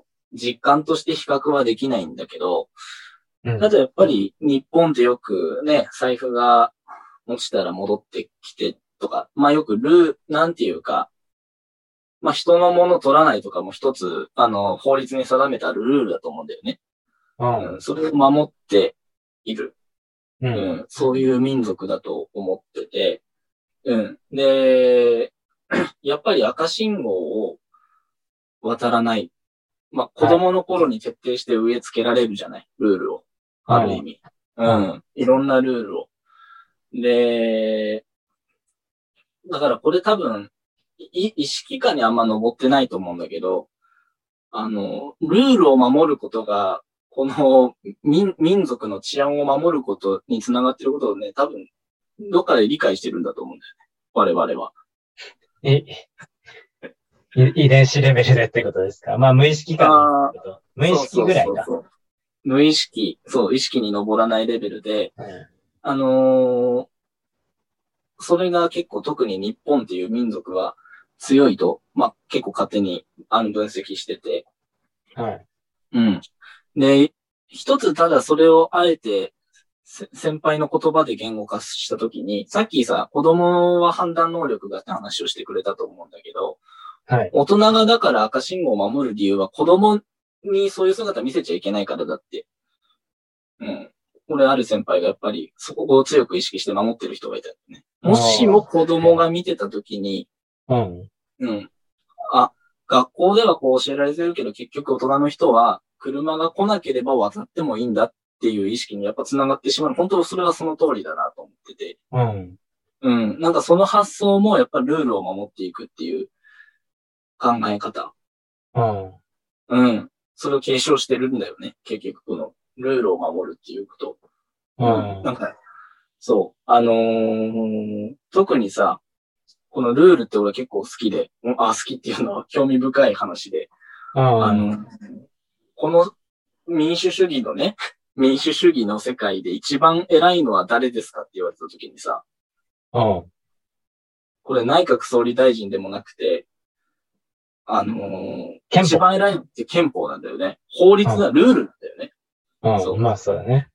ー実感として比較はできないんだけど、うん。ただやっぱり日本ってよくね、財布が落ちたら戻ってきてとか、まあよくルー、なんていうか、まあ人のもの取らないとかも一つ、あの、法律に定めたルールだと思うんだよね。うんうん、それを守っている。う。うんん、そういう民族だと思ってて、うん。で、やっぱり赤信号を渡らない。まあ、子供の頃に徹底して植え付けられるじゃないルールを。ある意味。うん。いろんなルールを。で、だからこれ多分、い意識下にあんま登ってないと思うんだけど、あの、ルールを守ることが、この民民族の治安を守ることにつながってることをね、多分、どっかで理解してるんだと思うんだよね。我々は。い、い遺伝子レベルでってことですか？まあ、無意識感ってこと。無意識ぐらいだ。そうそうそう無意識、そう、意識に上らないレベルで、うんあのーそれが結構特に日本っていう民族は強いと、まあ結構勝手にあの分析してて、はい。うん。で、一つただそれをあえてせ先輩の言葉で言語化したときに、さっきさ、子供は判断能力がって話をしてくれたと思うんだけど、はい。大人がだから赤信号を守る理由は子供にそういう姿見せちゃいけないからだって。うん。俺ある先輩がやっぱりそこを強く意識して守ってる人がいたよね。もしも子供が見てた時に、うん。うん。あ、学校ではこう教えられてるけど結局大人の人は車が来なければ渡ってもいいんだっていう意識にやっぱ繋がってしまう。本当それはその通りだなと思ってて。うん。うん。なんかその発想もやっぱルールを守っていくっていう考え方。うん。うん。それを継承してるんだよね。結局、この、ルールを守るっていうこと。うん。なんか、そう。あのー特にさ、このルールって俺結構好きで、うんあ、好きっていうのは興味深い話で、あの、この民主主義のね、民主主義の世界で一番偉いのは誰ですかって言われた時にさ、うん。これ内閣総理大臣でもなくて、あのー一番偉いって憲法なんだよね。法律だ、ルールなんだよね。そううん。まあ、そうだね。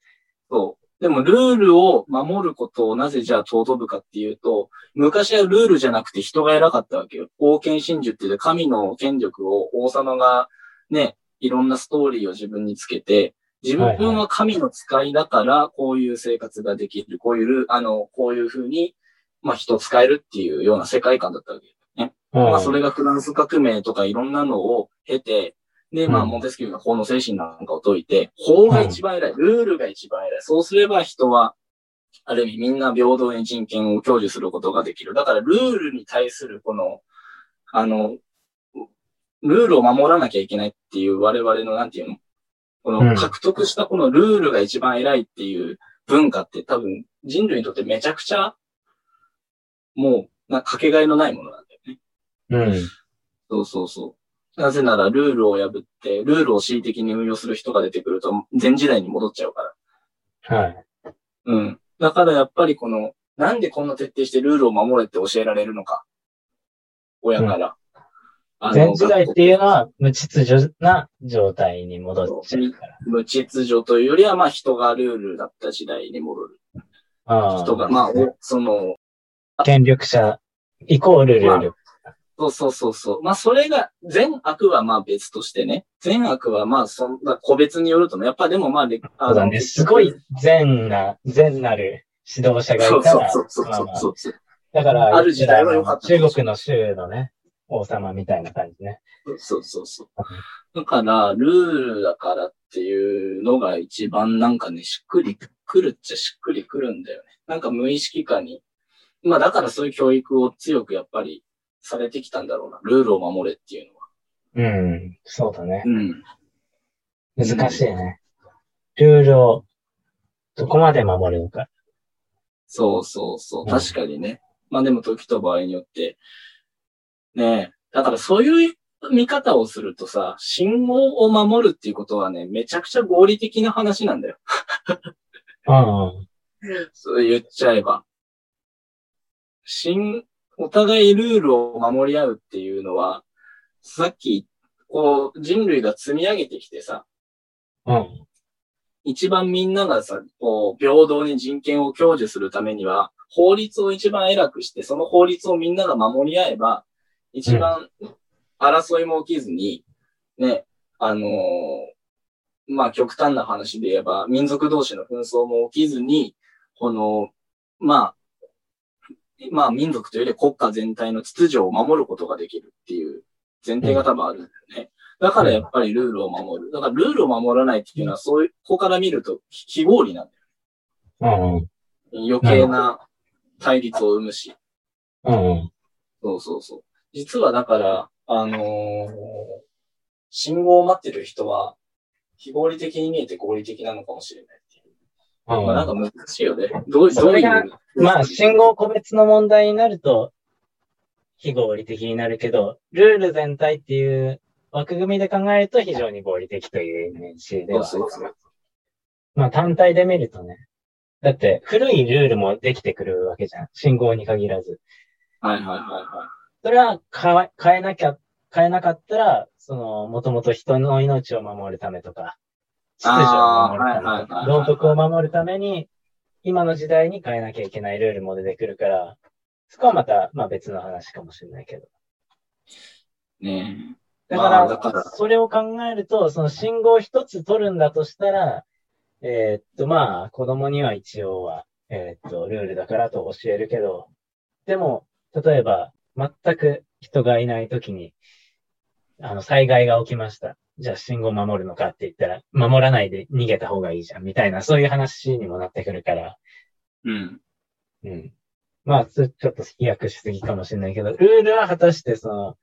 そう。でも、ルールを守ることをなぜじゃあ尊ぶかっていうと、昔はルールじゃなくて人が偉かったわけよ。王権真珠って言って神の権力を王様がね、いろんなストーリーを自分につけて、自分は神の使いだから、こういう生活ができる。こういうあの、こういうふうに、まあ人を使えるっていうような世界観だったわけよ。うん。まあそれがフランス革命とかいろんなのを経て、で、まあ、うんモンテスキューが法の精神なんかを解いて、法が一番偉い、ルールが一番偉い。そうすれば人は、ある意味みんな平等に人権を享受することができる。だからルールに対するこの、あの、ルールを守らなきゃいけないっていう我々のなんていうの？こうんの獲得したこのルールが一番偉いっていう文化って多分人類にとってめちゃくちゃ、もう、な、かけがえのないものなんだよね。うん。そうそうそう。なぜならルールを破って、ルールを恣意的に運用する人が出てくると、前時代に戻っちゃうから。はい。うん。だからやっぱりこの、なんでこんな徹底してルールを守れって教えられるのか。親から。あの前時代っていうのは無秩序な状態に戻っちゃうから。無秩序というよりは、まあ人がルールだった時代に戻る。あ人が、まあ、おその、あ。権力者イコールルール。そうそうそうそう。まあそれが、善悪はまあ別としてね。善悪はまあそんな個別によるとね。やっぱでもまあで、あそうだね。すごい善な、善なる指導者がそういたら、そうそうそうまあまあそうそう。だから、ある時代は良かった中国の州のね、王様みたいな感じね。そうそうそう。だから、ルールだからっていうのが一番なんかね、しっくりくるっちゃしっくりくるんだよね。なんか無意識化に。まあだからそういう教育を強くやっぱりされてきたんだろうな。ルールを守れっていうのは。うん。そうだね。うん。難しいね。ルールをどこまで守るのか。そうそうそう。うん確かにね。まあでも時と場合によって。ねえ。だからそういう見方をするとさ、信号を守るっていうことはね、めちゃくちゃ合理的な話なんだよ。うん。そう言っちゃえば。信、お互いルールを守り合うっていうのは、さっき、こう、人類が積み上げてきてさ、うん。一番みんながさ、こう、平等に人権を享受するためには、法律を一番偉くして、その法律をみんなが守り合えば、一番争いも起きずに、ね、あのーまあ、極端な話で言えば、民族同士の紛争も起きずに、この、まあ、まあ、民族というより国家全体の秩序を守ることができるっていう前提が多分あるんだよね。だからやっぱりルールを守る。だからルールを守らないっていうのは、そういう、ここから見ると非合理なんだよ。うん。余計な対立を生むし。うん。そうそうそう。実はだから、あのー信号を待ってる人は、非合理的に見えて合理的なのかもしれない。まあなんか難しいよね。どうどういう。まあ、信号個別の問題になると、非合理的になるけど、ルール全体っていう枠組みで考えると非常に合理的というイメージでは。まあ、単体で見るとね。だって、古いルールもできてくるわけじゃん。信号に限らず。はいはいはいはそれは変え変えなきゃ、変えなかったら、その、もともと人の命を守るためとか、秩序を守るためは道徳を守るために、今の時代に変えなきゃいけないルールも出てくるから、そこはまた、まあ別の話かもしれないけど。い。ねだから、まあだからそれを考えると、その信号一つ取るんだとしたら、えーっと、まあ、子供には一応は、えーっと、ルールだからと教えるけど、でも、例えば、全く人がいないときに、あの、災害が起きました。じゃあ信号守るのかって言ったら、守らないで逃げた方がいいじゃん、みたいな、そういう話にもなってくるから、え。うん。うん。まあ、つちょっと飛躍しすぎかもしれないけど、ルールは果たしてその、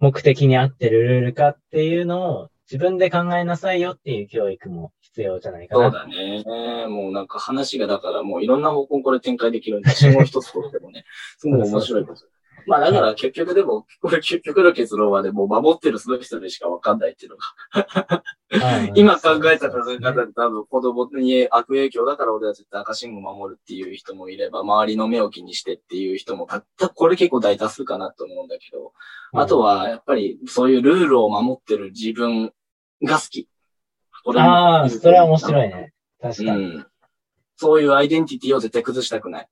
目的に合ってるルールかっていうのを自分で考えなさいよっていう教育も必要じゃないかな。そうだね。もうなんか話がだからもういろんな方向これ展開できるんで、信号一つ取ってもね、すごい面白いこと。まあだから結局でも、こ れ結局の結論はでもう守ってるその人にしかわかんないっていうのが、うん 今考えた考え方で多分子供に悪影響だから俺は絶対赤信号守るっていう人もいれば、周りの目を気にしてっていう人もたった、これ結構大多数かなと思うんだけど、あとはやっぱりそういうルールを守ってる自分が好き。ああ、それは面白いね。確かに。うん。そういうアイデンティティを絶対崩したくない。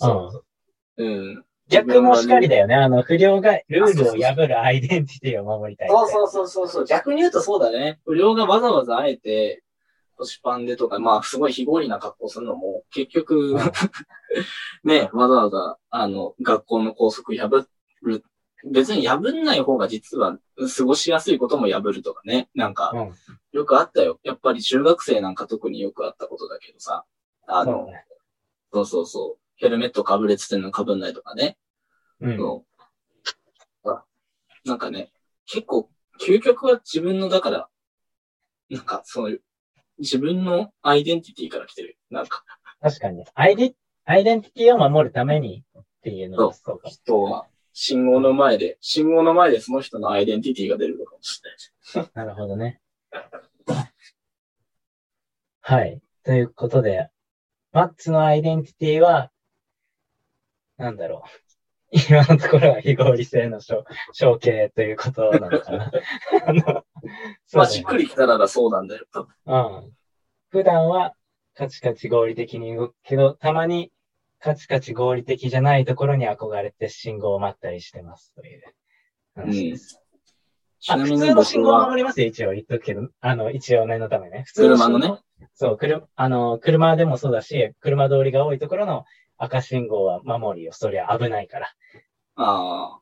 うん。うん。逆もしかりだよね。あの、不良がルールを破るアイデンティティを守りたい。そうそうそうそうそう。逆に言うとそうだね。不良がわざわざあえて、腰パンでとか、まあ、すごい非合理な格好するのも、結局、ね、わざわざ、あの、学校の校則破る。別に破んない方が実は過ごしやすいことも破るとかね。なんか、うん。よくあったよ。やっぱり中学生なんか特によくあったことだけどさ。あの。そうそうそう。ヘルメットかぶれつってんのかぶんないとかね。うん。なんかね、結構、究極は自分の、だから、なんか、そういう、自分のアイデンティティから来てる。なんか、確かに。アイデン、アイデンティティを守るためにっていうのはそうか。人は、信号の前で、信号の前でその人のアイデンティティが出るのかもしれない。なるほどね。はい。ということで、マッツのアイデンティティは、なんだろう。今のところは非合理性の象象形ということなのかな。あのまあ、しっくりきたらそうなんだよ、多分。うん。普段はカチカチ合理的に動くけど、たまにカチカチ合理的じゃないところに憧れて信号を待ったりしてますという話です。あ、普通の信号は守りますよ、一応言っとくけど。あの、一応念のためね。普通車のね。そう、車、あの、車でもそうだし、車通りが多いところの赤信号は守りよ。そりゃ危ないから。ああ。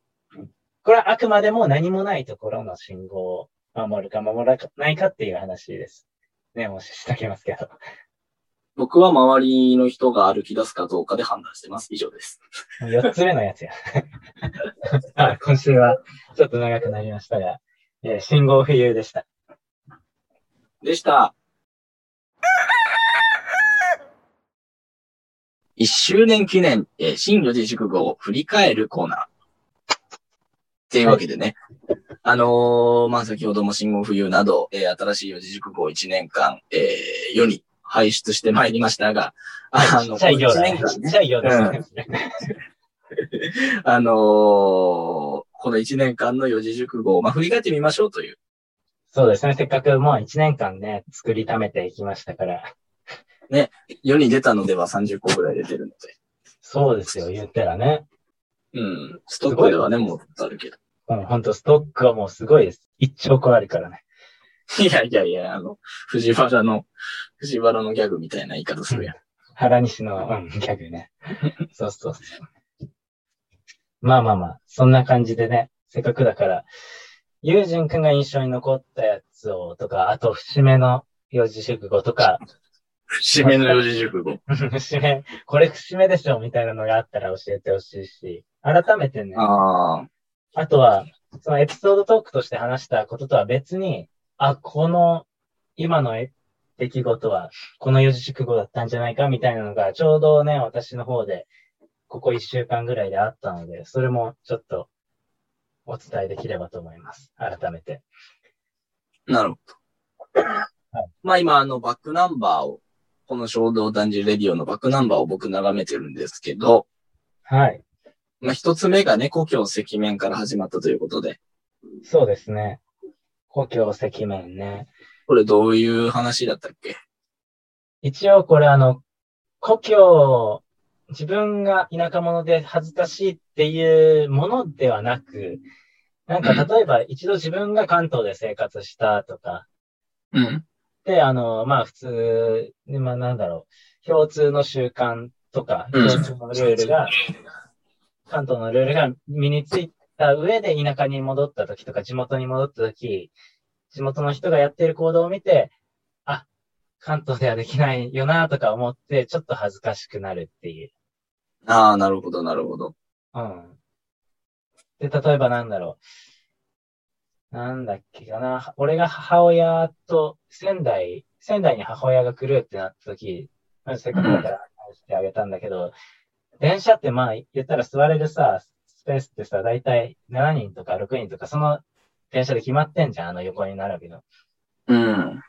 これはあくまでも何もないところの信号を守るか守らないかっていう話です。ね、もししておきますけど。僕は周りの人が歩き出すかどうかで判断してます。以上です。四つ目のやつや。あ 今週はちょっと長くなりましたが、えー信号浮遊でした。でした。一周年記念、えー新四字熟語を振り返るコーナー。っていうわけでね。あのーまあ、先ほども信号冬など、えー新しい四字熟語を1年間、えー世に輩出してまいりましたが、あの一年間ね。あのーこの1年間の四字熟語を、まあ、振り返ってみましょうという。そうですね。せっかくもう1年間ね、作りためていきましたから。世に出たのでは30個ぐらい出てるので。そうですよ、言ったらね。うん。ストックではね、もっとあるけど。うん、ほんとストックはもうすごいです。1兆個あるからね。いやいやいや、あの、藤原の、藤原のギャグみたいな言い方するやん。原西の、うん、ギャグね。そ うそうそう。まあまあまあ、そんな感じでね、せっかくだから、友人くんが印象に残ったやつをとか、あと節目の四字熟語とか、節目の四字熟語。節目、これ節目でしょみたいなのがあったら教えてほしいし、改めてね、ああ。あとは、そのエピソードトークとして話したこととは別に、あ、この、今のえ出来事は、この四字熟語だったんじゃないかみたいなのが、ちょうどね、私の方で、ここ一週間ぐらいであったので、それもちょっと、お伝えできればと思います。改めて。なるほど。まあ今、あの、バックナンバーを、この衝動男児レディオのバックナンバーを僕眺めてるんですけど、はい。まあ一つ目がね、故郷赤面から始まったということで、そうですね。故郷赤面ね。これどういう話だったっけ？一応これあの、故郷、自分が田舎者で恥ずかしいっていうものではなく、なんか例えば一度自分が関東で生活したとか、うん。で、あの、まあ普通、まあなんだろう、共通の習慣とか、うん共通のルールが、関東のルールが身についた上で田舎に戻った時とか、地元に戻った時、地元の人がやってる行動を見て、あ、関東ではできないよなとか思って、ちょっと恥ずかしくなるっていう。ああ、なるほど、なるほど。うん。で、例えばなんだろう。なんだっけかな。俺が母親と仙台、仙台に母親が来るってなった時、まあせっかくだから話してあげたんだけど、電車ってまあ言ったら座れるさ、スペースってさ、だいたい7人とか6人とか、その電車で決まってんじゃん、あの横になるけど。うん。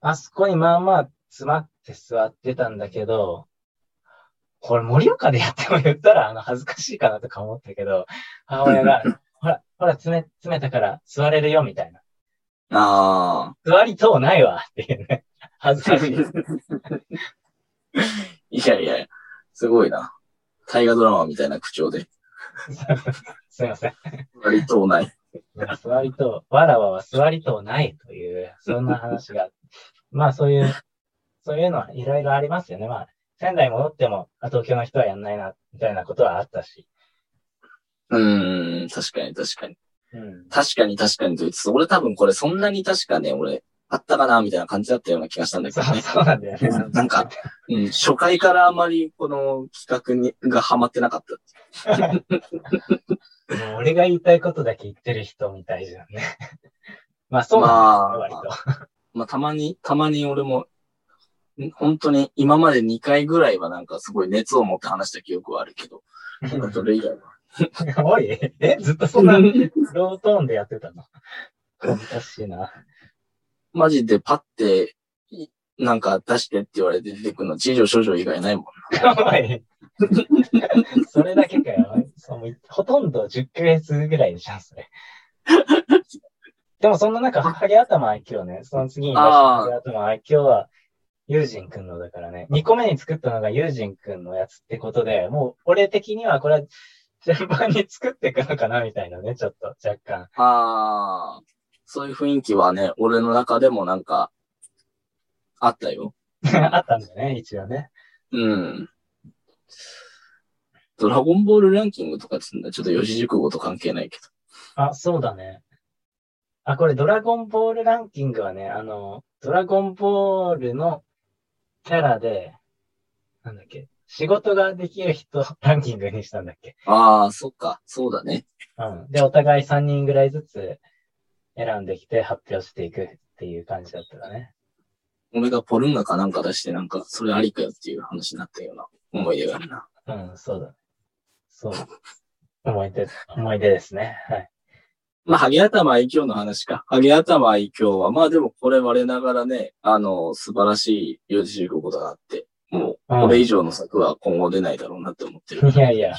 あそこにまあまあ詰まって座ってたんだけど、これ盛岡でやっても言ったら、あの、恥ずかしいかなとか思ったけど、母親が、ほら、詰め、詰めたから座れるよ、みたいな。ああ。座りとうないわ、っていうね。恥ずかしい。いやいや、すごいな。大河ドラマみたいな口調で。すいません。割とない。座りとう、わらわは座りとうないという、そんな話が。まあそういう、そういうのはいろいろありますよね。まあ、仙台戻っても、あ東京の人はやんないな、みたいなことはあったし。うーん、確かに確かに。うん。確かに確かにと言いつつ、俺多分これそんなに確かね、俺、あったかなみたいな感じだったような気がしたんだけそう、どね。そうなんだよね。なんか、うん、初回からあまりこの企画に、がハマってなかった。もう俺が言いたいことだけ言ってる人みたいじゃんね。まあそうなんまだよ、割。まあたまに、たまに俺も、ん本当に今まで2回ぐらいはなんかすごい熱を持って話した記憶はあるけど、なんかそれ以外は？おい、え、ずっとそんな ロートーンでやってたの？難しいな。マジでパって、いなんか出してって言われて出てくるの、地上少女以外ないもんおいそれだけかよ。そうほとんど10ヶ月ぐらいじゃん、それ。でもそんな中、ハゲ頭愛嬌ね、その次に出したハゲ頭愛嬌は、ユージンくんのだからね。2個目に作ったのがユージンくんのやつってことで、もう俺的にはこれは順番に作っていくのかなみたいなね、ちょっと若干。ああ、そういう雰囲気はね、俺の中でもなんか、あったよ。あったんだね、一応ね。うん。ドラゴンボールランキングとかつんだちょっと四字熟語と関係ないけど。あ、そうだね。あ、これドラゴンボールランキングはね、あの、ドラゴンボールのキャラで、なんだっけ、仕事ができる人ランキングにしたんだっけ？ああ、そっか、そうだね。うん。で、お互い3人ぐらいずつ選んできて発表していくっていう感じだったらね。俺がポルンガかなんか出してなんか、それありかよっていう話になったような思い出があるな。うん、そうだね。そう。思い出、思い出ですね。はい。まあ、ハゲ頭愛嬌の話か。ハゲ頭愛嬌は、まあでもこれ我ながらね、あの、素晴らしい四字熟語だなって、もう、これ以上の作は今後出ないだろうなって思ってる。いやいや、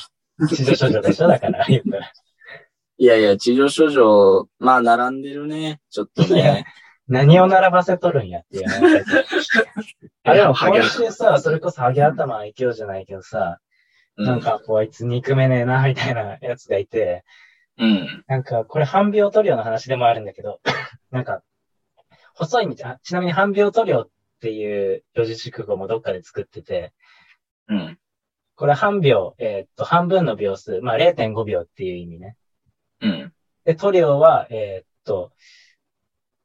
地上少女でしょだから、言ったら。いやいや、地上少女、まあ並んでるね。ちょっとね。何を並ばせとるんやっていう話。あ、でも今週さ、それこそハゲ頭愛嬌じゃないけどさ、なんかこいつ憎めねえな、みたいなやつがいて、うん。なんか、これ半秒塗料の話でもあるんだけど、なんか、細い道、あ、ちなみに半秒塗料っていう四字熟語もどっかで作ってて、うん。これ半秒、えー、っと、半分の秒数、まあ0.5秒っていう意味ね。うん。で、塗料は、えー、っと、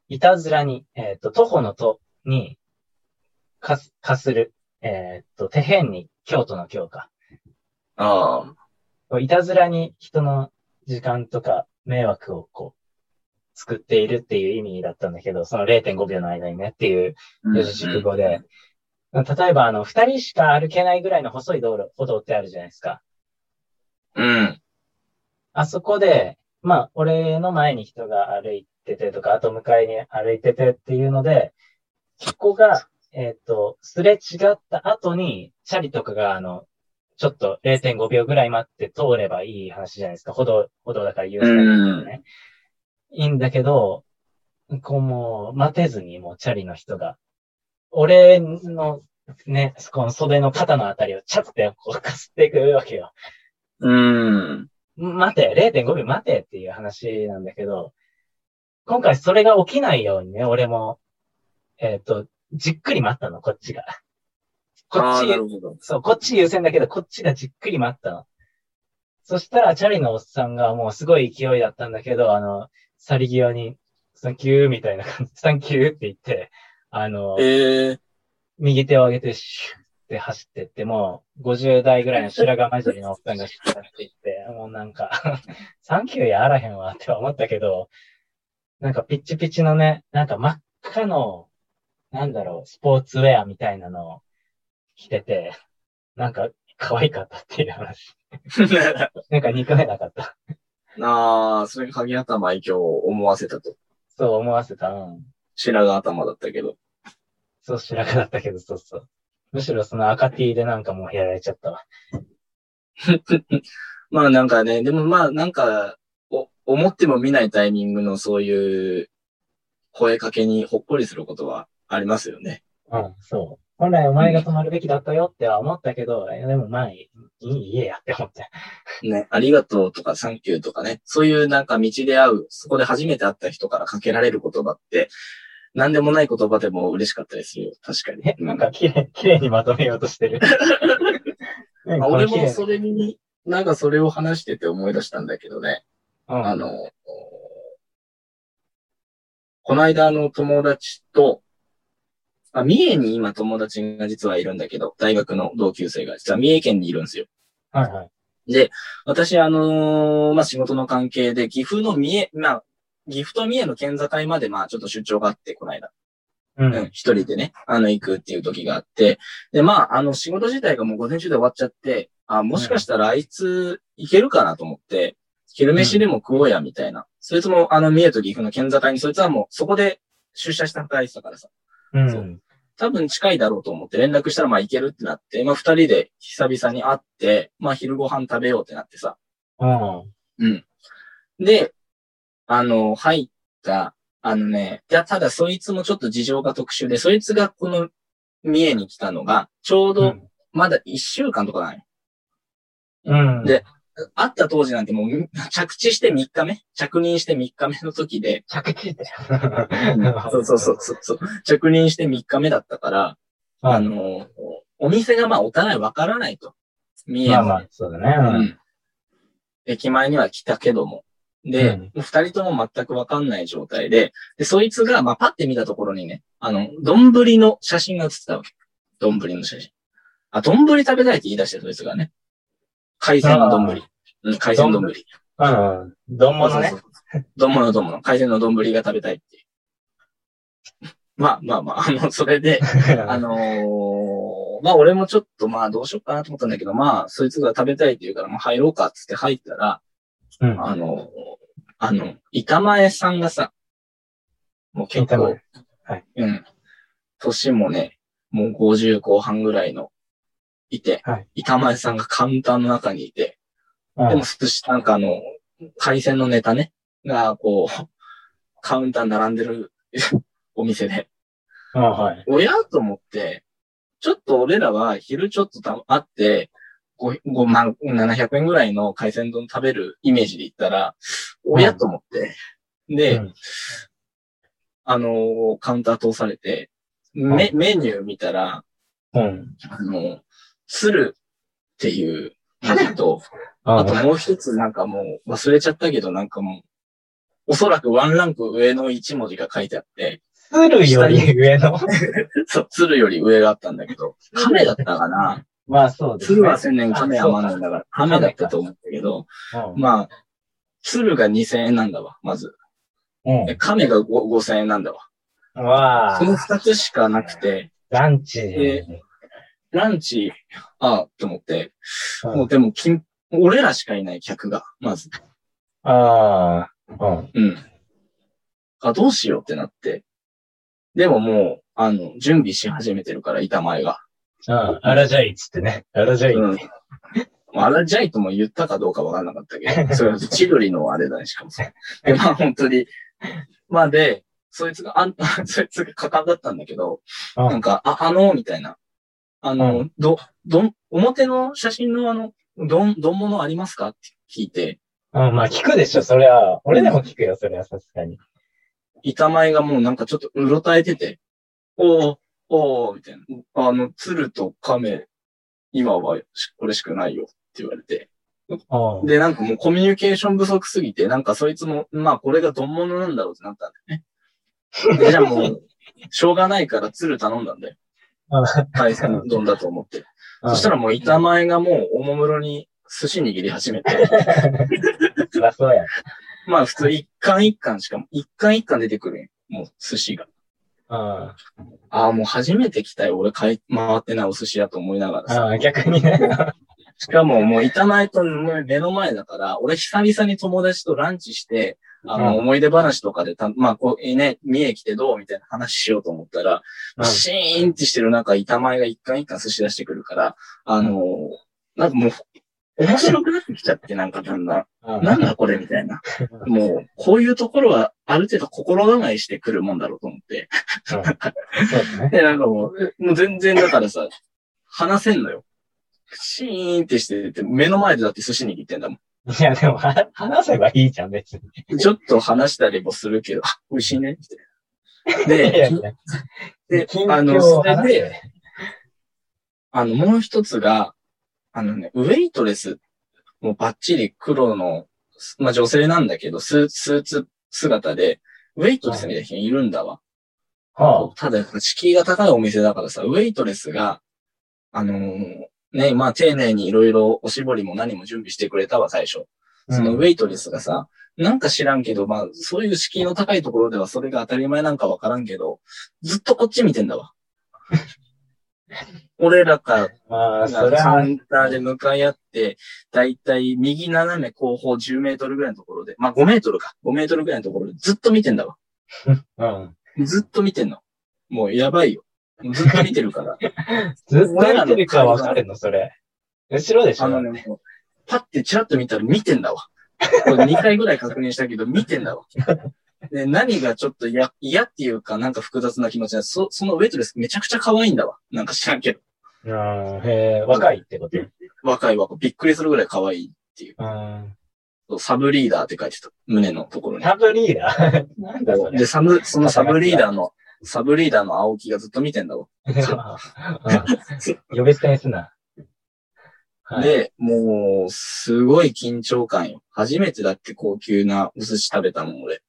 いたずらに、えー、っと、徒歩のとに、かす、かする、えっと、手辺に京都の京か。ああ。いたずらに人の時間とか迷惑をこう、作っているっていう意味だったんだけど、その0.5秒の間にねっていう四字熟語で、例えばあの、二人しか歩けないぐらいの細い道路、歩道ってあるじゃないですか。うん。あそこで、まあ、俺の前に人が歩いててとか、あと向かいに歩いててっていうので、そこが、えっ、ー、と、すれ違った後に、チャリとかが、あの、ちょっと0.5秒ぐらい待って通ればいい話じゃないですか。歩道、歩道だから優先ですね。いいんだけど、こうもう待てずにもうチャリの人が、俺のね、この袖の肩のあたりをチャッてこうかすっていくわけよ。うん。待て、0.5秒待てっていう話なんだけど、今回それが起きないようにね、俺も、えっ、ー、と、じっくり待ったの、こっちが。こっち、そう、こっち優先だけど、こっちがじっくり待ったの。そしたら、チャリのおっさんがもうすごい勢いだったんだけど、あの、去り際に、サンキューみたいな感じ、サンキューって言って、あの、えー、右手を上げて、シューって走ってって、もう、50代ぐらいの白髪混じりのおっさんがシューって行って、もうなんか サンキューやあらへんわって思ったけど、なんかピッチピチのね、なんか真っ赤の、なんだろう、スポーツウェアみたいなのを着てて、なんか可愛かったっていう話。なんか憎めなかった。ああ、それが鍵頭愛嬌を思わせたと。そう思わせた。うん。白髪頭だったけど。そう、白髪だったけど、そうそう。むしろその赤 T でなんかもうやられちゃったわ。まあなんかね、でもまあなんか、お、思っても見ないタイミングのそういう声かけにほっこりすることはありますよね。うん、そう。本来お前が止まるべきだったよっては思ったけど、でもまあ、いい家やって思って。ね、ありがとうとかサンキューとかね、そういうなんか道で会う、そこで初めて会った人からかけられる言葉って、なんでもない言葉でも嬉しかったですよ。確かに。え、なんか綺麗、綺麗にまとめようとしてる。俺もそれに、なんかそれを話してて思い出したんだけどね。うん、あの、この間の友達と、あ、三重に今友達が実はいるんだけど、大学の同級生が実は三重県にいるんですよ。はいはい。で、私、あのー、まあ、仕事の関係で、岐阜の三重、まあ、岐阜と三重の県境まで、まあ、ちょっと出張があって、この間。うん。一人でね、あの、行くっていう時があって、で、まあ、あの、仕事自体がもう午前中で終わっちゃって、あ、もしかしたらあいつ、行けるかなと思って、昼飯でも食おうや、みたいな。うん、そいつも、あの、三重と岐阜の県境に、そいつはもう、そこで出社して働いてたからさ。うん。多分近いだろうと思って連絡したらまあ行けるってなって、まあ二人で久々に会って、まあ昼ご飯食べようってなってさ。うん。うん。で、あの、入った、あのね、いや、ただそいつもちょっと事情が特殊で、そいつがこの三重に来たのが、ちょうどまだ一週間とかない。うん。で会った当時なんてもう着地して3日目？着任して3日目の時で、着地って。そうそうそうそうそう。着任して3日目だったから、ああの、お店がまあお互いわからないと。三重の、まあまあ、そうだね。うん。駅前には来たけども。で、うん二人とも全くわかんない状態で、で、そいつが、まあ、パッて見たところにね、あの、丼の写真が写ってたわけ。丼の写真。あ、丼食べたいって言い出して、そいつがね。海鮮の丼。うん、海鮮丼。丼うん。丼物ね。丼物丼物。海鮮の丼が食べたいっていう。まあまあまあ、あの、それで、あのーまあ俺もちょっとまあどうしようかなと思ったんだけど、まあそいつが食べたいって言うから、まあ入ろうかっつって入ったら、うん。あのーあの、板前さんがさ、もう結構はいうん。年もね、もう50後半ぐらいの、いて、はい板前さんがカウンターの中にいて、うんでも寿司、なんかあの、海鮮のネタね、が、こう、カウンターに並んでる お店で、あはい。おやと思って、ちょっと俺らは昼ちょっとた会って、5, 5万、700円ぐらいの海鮮丼食べるイメージで言ったら、おやと思って。で、うんあのーカウンター通されて、メメニュー見たら、うん。あの、鶴っていう文字と、あともう一つなんかもう忘れちゃったけどなんかもう、おそらくワンランク上の一文字が書いてあって、鶴より上の？そう、鶴より上があったんだけど、亀だったかな まあそうですね。鶴は千年亀は万年だから、亀だったと思ったけど、うんまあ、鶴が2000円なんだわ、まず。うんで亀が5 5000円なんだわ。わあ、その二つしかなくて、ランチ。でランチ、ああ、と思って、うんもうでも、金俺らしかいない客が、まず。ああ、うん。うん。あ、どうしようってなって。でももう、あの、準備し始めてるから、板前が。うん。あらじゃいっつってね。あらじゃいうんって。。まああらジャイとも言ったかどうかわかんなかったけど、それは千鳥のあれだね、しかもさ。で、まあ本当に。まあで、そいつが、あん、そいつが果敢だったんだけど、うんなんか、あ、あの、みたいな。あの、うど、どん、表の写真のあの、どん、どんものありますか？って聞いて、うん、まあ聞くでしょ、そりゃ。俺でも聞くよ、それはさすがに。板前がもうなんかちょっとうろたえてて、おー、おー、みたいな。あの、鶴と亀、今はしこれしかないよって言われて。うん。で、なんかもうコミュニケーション不足すぎて、なんかそいつも、まあこれが丼物なんだろうってなったんだよね。でじゃあもう、しょうがないから鶴頼んだんだよ。海鮮丼だと思って。そしたら、もう板前がもうおもむろに寿司握り始めて、そそうや。まあ普通一貫一貫しかも、一貫一貫出てくるんもう寿司が。うん。ああ、もう初めて来たよ。俺買い。回ってない。お寿司屋と思い。ながらさ。ああ、逆にね。しかももう板前と目の前だから、俺久々に友達とランチして、あの、うん。思い出話とかでた、まあ、こう、えね、三重来てどうみたいな話しようと思ったら、うん。シーンってしてる中、板前が一貫一貫寿司出してくるから、あのーなんかもう、面白くなってきちゃって、なんかだんだん、うん。なんだこれみたいな。もう、こういうところは、ある程度心構えしてくるもんだろうと思って。でなんかもう、えもう全然だからさ、話せんのよ。シーンってしてて、目の前でだって寿司握ってんだもいや、でも、は話せばいいじゃん、別に。ん。ちょっと話したりもするけど、あ、美味しいね、みたいな。で、いやいや。であの、をそれで、あの、もう一つが、あのね、ウェイトレス、もうバッチリ黒の、まあ女性なんだけど、スースーツ姿で、ウェイトレスみたいな人いるんだわ。はただ敷居が高いお店だからさ、ウェイトレスが、あのーね、まあ丁寧にいろいろおしぼりも何も準備してくれたわ、最初。あそのウェイトレスがさ、なんか知らんけど、まあそういう敷居の高いところではそれが当たり前なんかわからんけど、ずっとこっち見てんだわ。俺らかまあ、それらカは、ウンターで向かい合って、だいたい右斜め後方10メートルぐらいのところで、まあ5メートルか、5メートルぐらいのところでずっと見てんだわ。うん。ずっと見てんの。もうやばいよ。ずっと見てるから。ずっと見てるかわかるの、それ。後ろでしょあのね、パッてチラッと見たら見てんだわ。これ2回ぐらい確認したけど、見てんだわ。で、何がちょっと嫌、嫌っていうか、なんか複雑な気持ちで、そ、そのウェイトレスめちゃくちゃ可愛いんだわ。なんか知らんけど。うん、へえ、若いってこと？若い若い。びっくりするぐらい可愛いっていう。うん。そうサブリーダーって書いてた。胸のところに。サブリーダー？なんだそれ。で、サブ、そのサブリーダーの、サブリーダーの青木がずっと見てんだわ。う ん呼び捨てにすな。はい、で、もう、すごい緊張感よ。初めてだって高級なお寿司食べたもん、俺。うん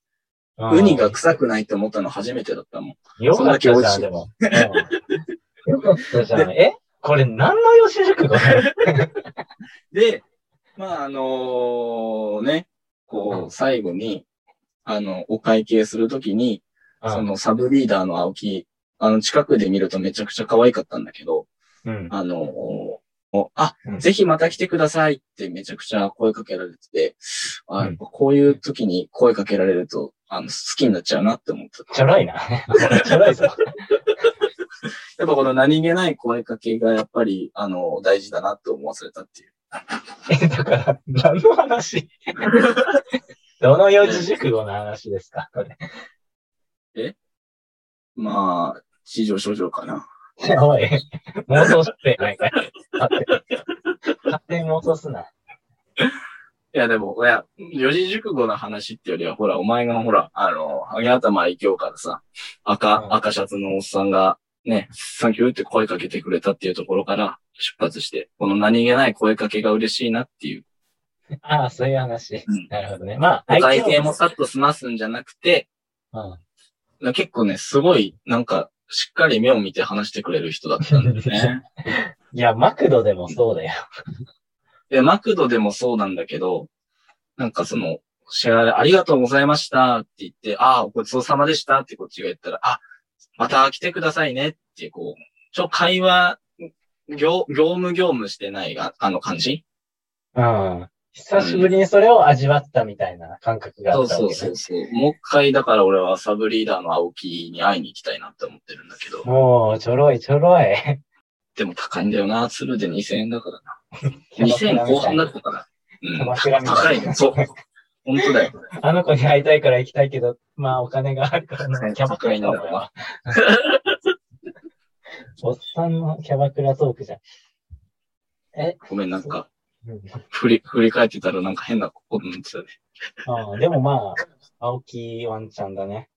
ウニが臭くないって思ったの初めてだったもん。よかったじゃん、でも。うんよかったじゃん。え？これ何の四字熟語で、まあ、あのね、こうう、最後に、あの、お会計するときに、そのサブリーダーの青木、あの、近くで見るとめちゃくちゃ可愛かったんだけど、うん。あのおあ、うんぜひまた来てくださいってめちゃくちゃ声かけられてて、あこういう時に声かけられると、あの、好きになっちゃうなって思った。ちょろいな。ちょろいぞ。やっぱこの何気ない声かけがやっぱり、あの、大事だなって思わせれたっていう。え、だから、何の話？どの四字熟語の話ですか？これ。まあ、地上症状かな。おい、妄想してないかい。勝手に妄想すな。いや、でも、いや、四字熟語の話ってよりは、ほら、お前がほら、あの、ハゲ頭愛嬌からさ、赤、うん赤シャツのおっさんが、ね、サンキューって声かけてくれたっていうところから出発して、この何気ない声かけが嬉しいなっていう。ああ、そういう話。うんなるほどね。まあ、お会計もさ、さっと済ますんじゃなくて、うん。結構ね、すごい、なんか、しっかり目を見て話してくれる人だったんだよね。いや、マクドでもそうだよ。で、マクドでもそうなんだけど、なんかその、支払いありがとうございましたって言って、ああ、ごちそうさまでしたってこっちが言ったら、あ、また来てくださいねって、こう、ちょ、会話、業、業務業務してないが、あの感じ？うん。久しぶりにそれを味わったみたいな感覚があそうったわけねそうそうそう。もう一回、だから俺はサブリーダーの青木に会いに行きたいなって思ってるんだけど、もう、ちょろいちょろい。でも高いんだよな、鶴で2000円だからな。2000円後半だったから。うん高いね。そう。本当だよ。あの子に会いたいから行きたいけど、まあお金があるからな。キャバクラトークは。おっさんのキャバクラトークじゃん。え、ごめん、なんか、うん振り、振り返ってたらなんか変なことになってたね。ああでもまあ、青木ワンちゃんだね。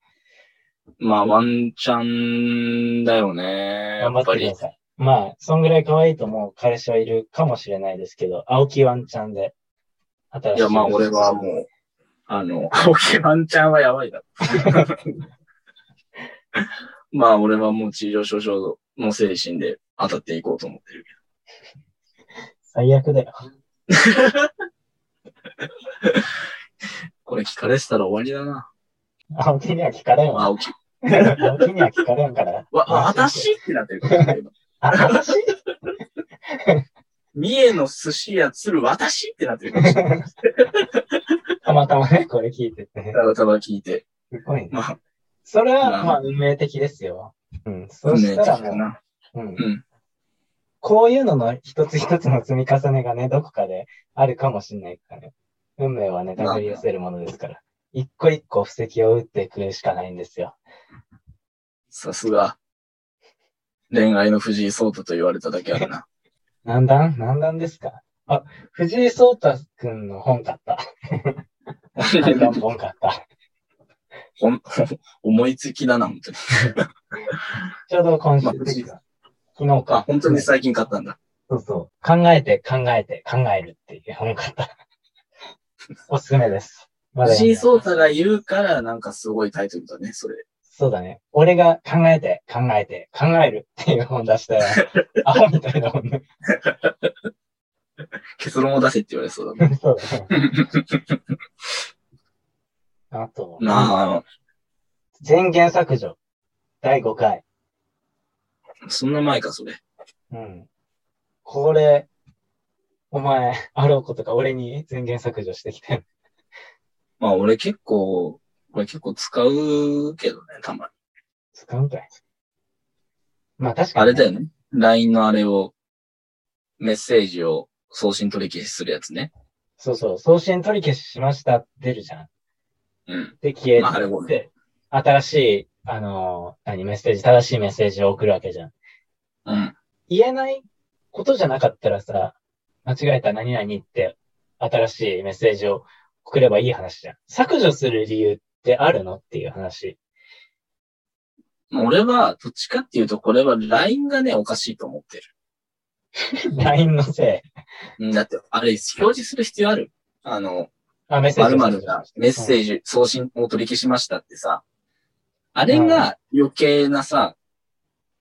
まあ、ワンチャンだよね。や頑張ってくだ。さい。まあ、そんぐらい可愛いと思う彼氏はいるかもしれないですけど、青木ワンちゃんで、新しい。いや、まあ、俺はもう、あの、青木ワンチャンはやばいだろ。まあ、俺はもう治療症状の精神で当たっていこうと思ってる最悪だよ。これ聞かれてたら終わりだな。青木には聞かれんわ。青木。青木には聞かれんから。わ、あ私？ってなってるから、今あ、私？三重の寿司屋鶴私？ってなってるかもしれない。たまたまね、これ聞いてて。たまたま聞いて。すごいね。まあ、それは、まあまあ、運命的ですよ。うん。そ運命したらも的かな。う、うん。うん。こういうのの一つ一つの積み重ねがね、どこかであるかもしれないからね。運命はね、手繰り寄せるものですから。一個一個布石を打ってくるしかないんですよ。さすが。恋愛の藤井聡太と言われただけあるな。何段？何段ですか？あ、藤井聡太くんの本買った。本買った？ほん、思いつきだな、本当に。ちょうど今週まあ昨日か。あ、本当に最近買ったんだ。そうそう。考えて、考えて、考えるっていう本買った。おすすめです。まだ読んでない藤井聡太が言うから、なんかすごいタイトルだね、それ。そうだね。俺が考えて、考えて、考えるっていう本出したら、アホみたいなもんね。結論を出せって言われそうだね。そうだね。あと、なあ、全言削除。第5回。そんな前か、それ。うん。これ、お前、あろうことか俺に全言削除してきて。まあ、俺結構、これ結構使うけどね、たまに。使うんかいまあ確かに、あれだよね。LINE のあれを、メッセージを送信取り消しするやつね。そうそう、送信取り消ししましたって出るじゃん。うん。で、消えまああれ新しい、あのー何、メッセージ、正しいメッセージを送るわけじゃん。うん。言えないことじゃなかったらさ、間違えた何々って、新しいメッセージを送ればいい話じゃん。削除する理由ってあるのっていう話。俺は、どっちかっていうと、これは LINE がね、おかしいと思ってる。LINE のせい。うんだって、あれ、表示する必要ある？あの、あ、メッセー〇ジ。〇がメッセージ送信を取り消しましたってさ、あれが余計なさ、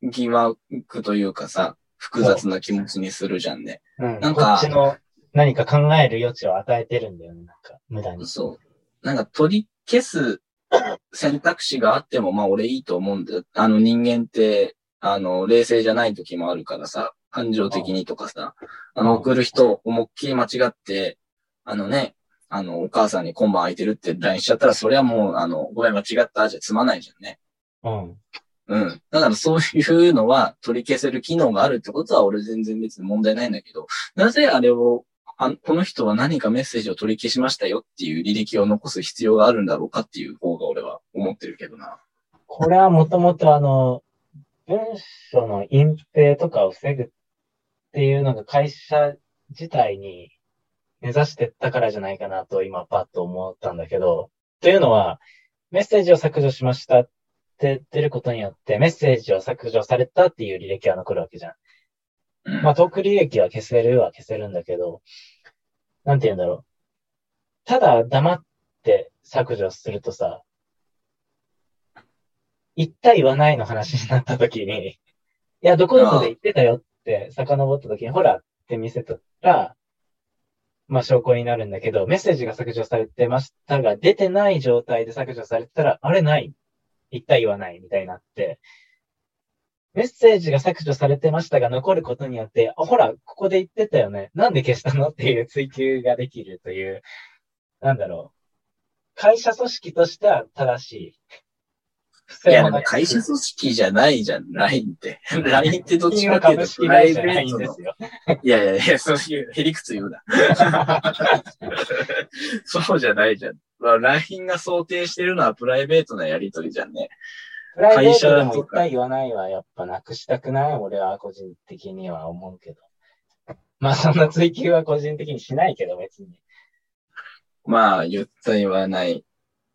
疑惑というかさ、複雑な気持ちにするじゃんね。うん。なんかこっちの何か考える余地を与えてるんだよね、なんか、無駄に。そう。なんか取り消す選択肢があっても、まあ俺いいと思うんだよ。あの人間って、あの、冷静じゃない時もあるからさ、感情的にとかさ、あの、うん送る人、思いっきり間違って、あのね、あの、お母さんに今晩空いてるって LINE しちゃったら、それはもう、あの、ごめん間違ったじゃ済まないじゃんね。うん。うん。だからそういうのは取り消せる機能があるってことは俺全然別に問題ないんだけど、なぜあれを、あこの人は何かメッセージを取り消しましたよっていう履歴を残す必要があるんだろうかっていう方が俺は思ってるけどな。これはもともとあの、文書の隠蔽とかを防ぐっていうのが会社自体に目指してったからじゃないかなと今パッと思ったんだけど、というのは、メッセージを削除しましたって言ってることによって、メッセージを削除されたっていう履歴は残るわけじゃん。まあ、トーク履歴は消せるは消せるんだけど、なんて言うんだろう。ただ黙って削除するとさ、言った言わないの話になった時に、いや、どこどこで言ってたよって遡った時に、ほらって見せたら、まあ証拠になるんだけど、メッセージが削除されてましたが、出てない状態で削除されてたら、あれない言った言わないみたいになって、メッセージが削除されてましたが残ることによって、あ、ほら、ここで言ってたよね。なんで消したのっていう追求ができるという、なんだろう。会社組織としては正しい。不いや、会社組織じゃないじゃん、LINE って。LINE ってどっちかって株いうと、プライベートのんですよ。いやいやいや、そういうへりくつ言うな。そうじゃないじゃん。まあ、LINE が想定してるのはプライベートなやりとりじゃんね。プライベート言わないはやっぱなくしたくない俺は個人的には思うけど。まあそんな追求は個人的にしないけど別に。まあ、言った言わない。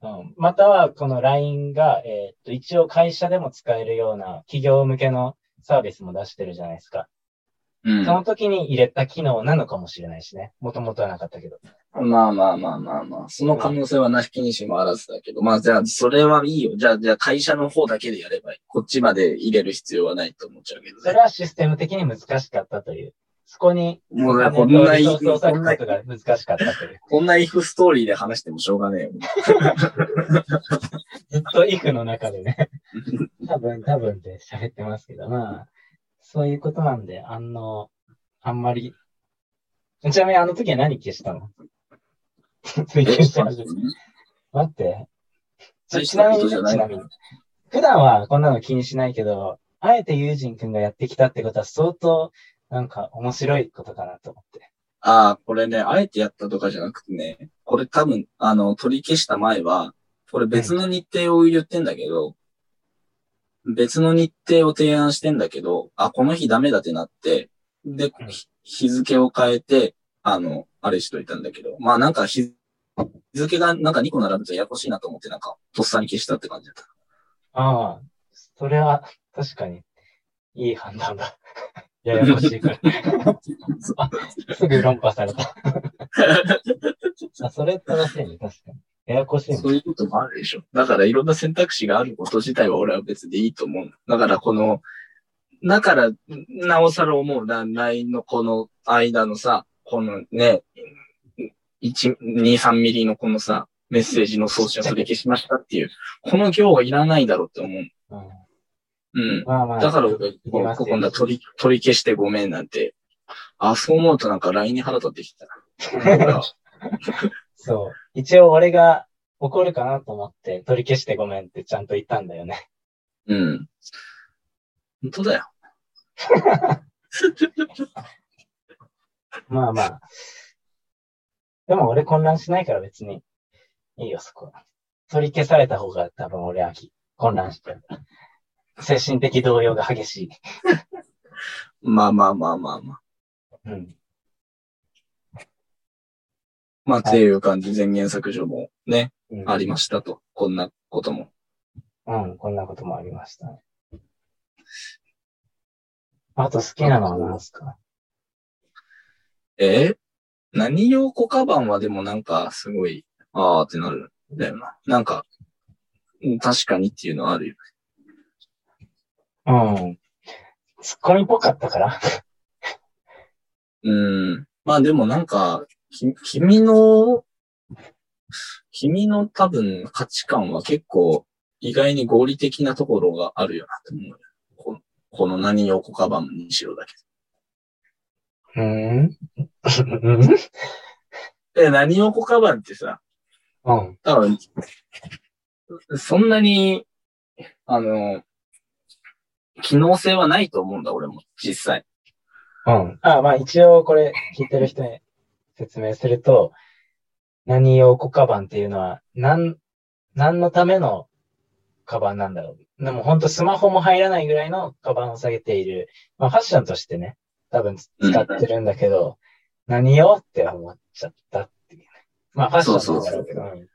うん。または、この LINE が、えーっと、一応会社でも使えるような企業向けのサービスも出してるじゃないですか。うん。その時に入れた機能なのかもしれないしね。もともとはなかったけど。まあまあまあまあまあ、その可能性はなきにしもあらずだけど、まあじゃあ、それはいいよ。じゃあ、じゃあ会社の方だけでやればいい。こっちまで入れる必要はないと思っちゃうけどね。それはシステム的に難しかったという。そこに、もうこんなこんな難しかった。こんなイフストーリーで話してもしょうがねえよ。ずっと if の中でね、多分、多分で喋ってますけど、まあ、そういうことなんで、あの、あんまり、ちなみにあの時は何消したの？追求して始め待って。ちなみに、ちなみに。普段はこんなの気にしないけど、あえてユージンくんがやってきたってことは相当、なんか面白いことかなと思って。ああ、これね、あえてやったとかじゃなくてね、これ多分、あの、取り消した前は、これ別の日程を言ってんだけど、別の日程を提案してんだけど、あ、この日ダメだってなって、で、うんひ日付を変えて、あの、あれしといたんだけど、まあなんか日付がなんか2個並ぶとややこしいなと思ってなんか、とっさに消したって感じだった。ああ、それは確かにいい判断だ。ややこしいから。あ、すぐ論破された。あ、それ正しいね、確かに。ややこしいね。そういうこともあるでしょ。だからいろんな選択肢があること自体は俺は別でいいと思う。だからこの、だから、なおさら思うな、LINE のこの間のさ、このね、1、2、3ミリのこのさ、メッセージの送信を取り消しましたっていう、この行はいらないだろうって思う。うん、うん。まあまあ。だから俺、今度は取り、取り消してごめんなんて。あ、そう思うとなんか LINE に腹立ってきたな。そう。一応俺が怒るかなと思って取り消してごめんってちゃんと言ったんだよね。うん。本当だよ。まあまあ。でも俺混乱しないから別にいいよ、そこは。取り消された方が多分俺は混乱してる。精神的動揺が激しい。まあまあまあまあまあ。うん。まあ、っていう感じ、全言削除もね、うん、ありましたと。こんなことも。うん、こんなこともありましたね。あと好きなのは何ですか？え？ー何用コカバンはでもなんか、すごい、あーってなるんだよな。なんか、うん確かにっていうのはあるよ。うん。ツッコミっぽかったから。うん。まあでもなんか、き君の、君の多分価値観は結構意外に合理的なところがあるよなって思うよ。このこの何用コカバンにしろだけうーん。うんど。え、何用コカバンってさ、うん。多分、そんなに、あの、機能性はないと思うんだ、俺も、実際。うん。あ、まあ一応これ聞いてる人に説明すると、何用コカバンっていうのは、なん、何のためのカバンなんだろう。でも本当スマホも入らないぐらいのカバンを下げている。まあファッションとしてね、多分使ってるんだけど、何用って思っちゃったっていうね。まあファッションなんだろうけど。うん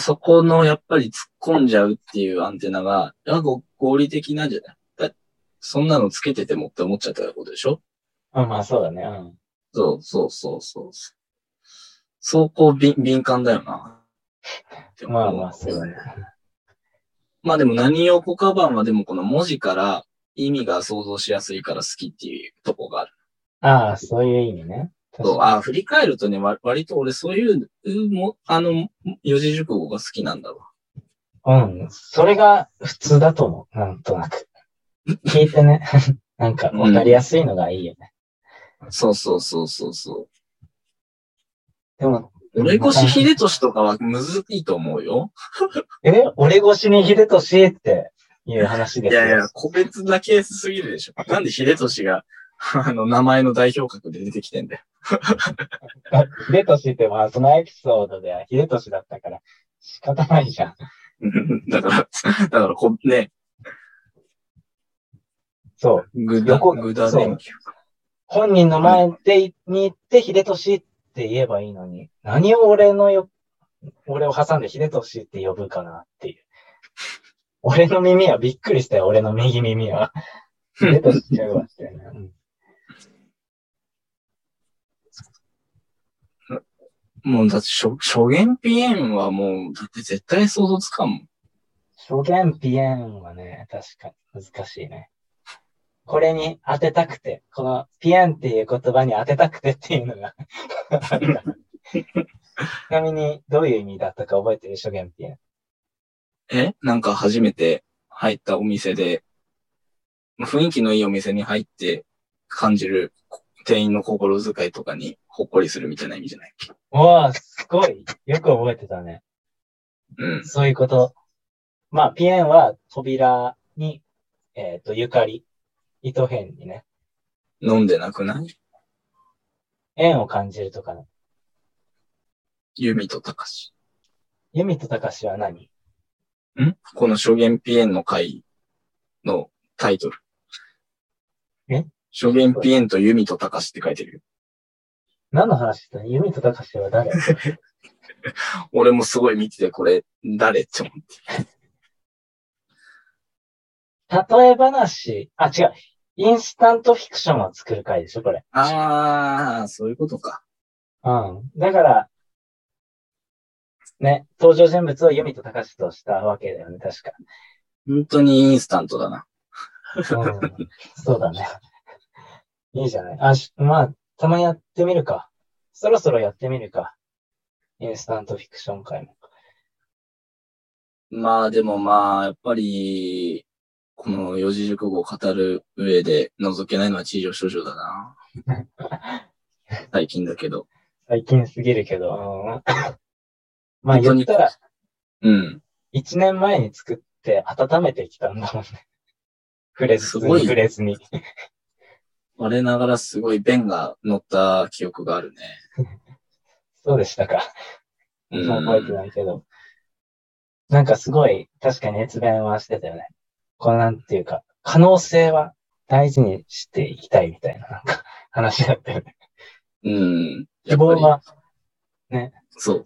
そこの、やっぱり突っ込んじゃうっていうアンテナが、やご合理的なんじゃない？だそんなのつけててもって思っちゃったことでしょ？あまあそうだね。うん。そうそうそうそう。そうこう敏敏感だよな。まあまあそうだね。まあでも何用コカバンはでもこの文字から意味が想像しやすいから好きっていうとこがある。ああ、そういう意味ね。そう、あ振り返るとね、わ割と俺そういう、うも、あの、四字熟語が好きなんだわ。うん。それが普通だと思う。なんとなく。聞いてね。なんかわかりやすいのがいいよね。そうそうそうそうそう。でも、俺越し秀俊とかはむずいと思うよ。え？俺越しに秀俊っていう話ですよ。いやいや、個別なケースすぎるでしょ。なんで秀俊が、あの、名前の代表格で出てきてんだよ。秀俊ってまあそのエピソードでは秀俊だったから仕方ないじゃん。だから、だからこ、ね、そう。ぐだ、横ぐだ電球。本人の前でに行って秀俊って言えばいいのに、何を俺のよ、俺を挟んで秀俊って呼ぶかなっていう。俺の耳はびっくりしたよ、俺の右耳は。秀俊ちゃうわってね。うんもうだって初、初言ピエンはもう、だって絶対想像つかんもん。初言ピエンはね、確かに難しいね。これに当てたくて、このピエンっていう言葉に当てたくてっていうのが。ちなみに、どういう意味だったか覚えてる？初言ピエン。え？なんか初めて入ったお店で、雰囲気のいいお店に入って感じる店員の心遣いとかにほっこりするみたいな意味じゃない？っけおー、すごい。よく覚えてたね。うん。そういうこと。まあ、ピエンは扉に、えっ、と、ゆかり。糸辺にね、飲んでなくない？縁を感じるとかね。ユミとタカシ。ユミとタカシは何？ん？この初言ピエンの回のタイトル。え？初言ピエンとユミとタカシって書いてるよ。何の話してたユミとタカシは誰？俺もすごい見てて、これ、誰って思って。例え話、あ、違う。インスタントフィクションを作る回でしょ、これ。あー、そういうことか。うん。だから、ね、登場人物をユミとタカシとしたわけだよね、確か。本当にインスタントだな。うん。そうだね。いいじゃない。あ、しまあ、たまにやってみるか。そろそろやってみるか。インスタントフィクション回も。まあでもまあ、やっぱり、この四字熟語を語る上で覗けないのは地上少女だな。最近だけど。最近すぎるけど。うんまあ言ったら、うん。一年前に作って温めてきたんだもんね。触れずすごいに触れずに。我ながらすごい弁が乗った記憶があるね。そうでしたか。うんそう覚えてないけど。なんかすごい、確かに熱弁はしてたよね。このなんていうか、可能性は大事にしていきたいみたいな、なんか話だったよね。うん。希望は、そう。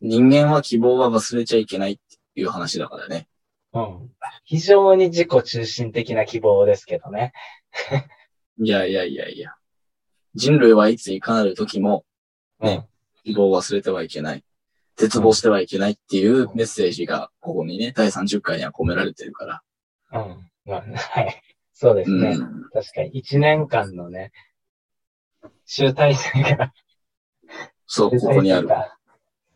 人間は希望は忘れちゃいけないっていう話だからね。うん。非常に自己中心的な希望ですけどね。いやいやいやいや。人類はいついかなる時もね希望を忘れてはいけない。絶望してはいけないっていうメッセージがここにね、第30回には込められてるから。うん。うん。まあ、はい。そうですね。うん。確かに、一年間のね、集大成が、そう、ここにある。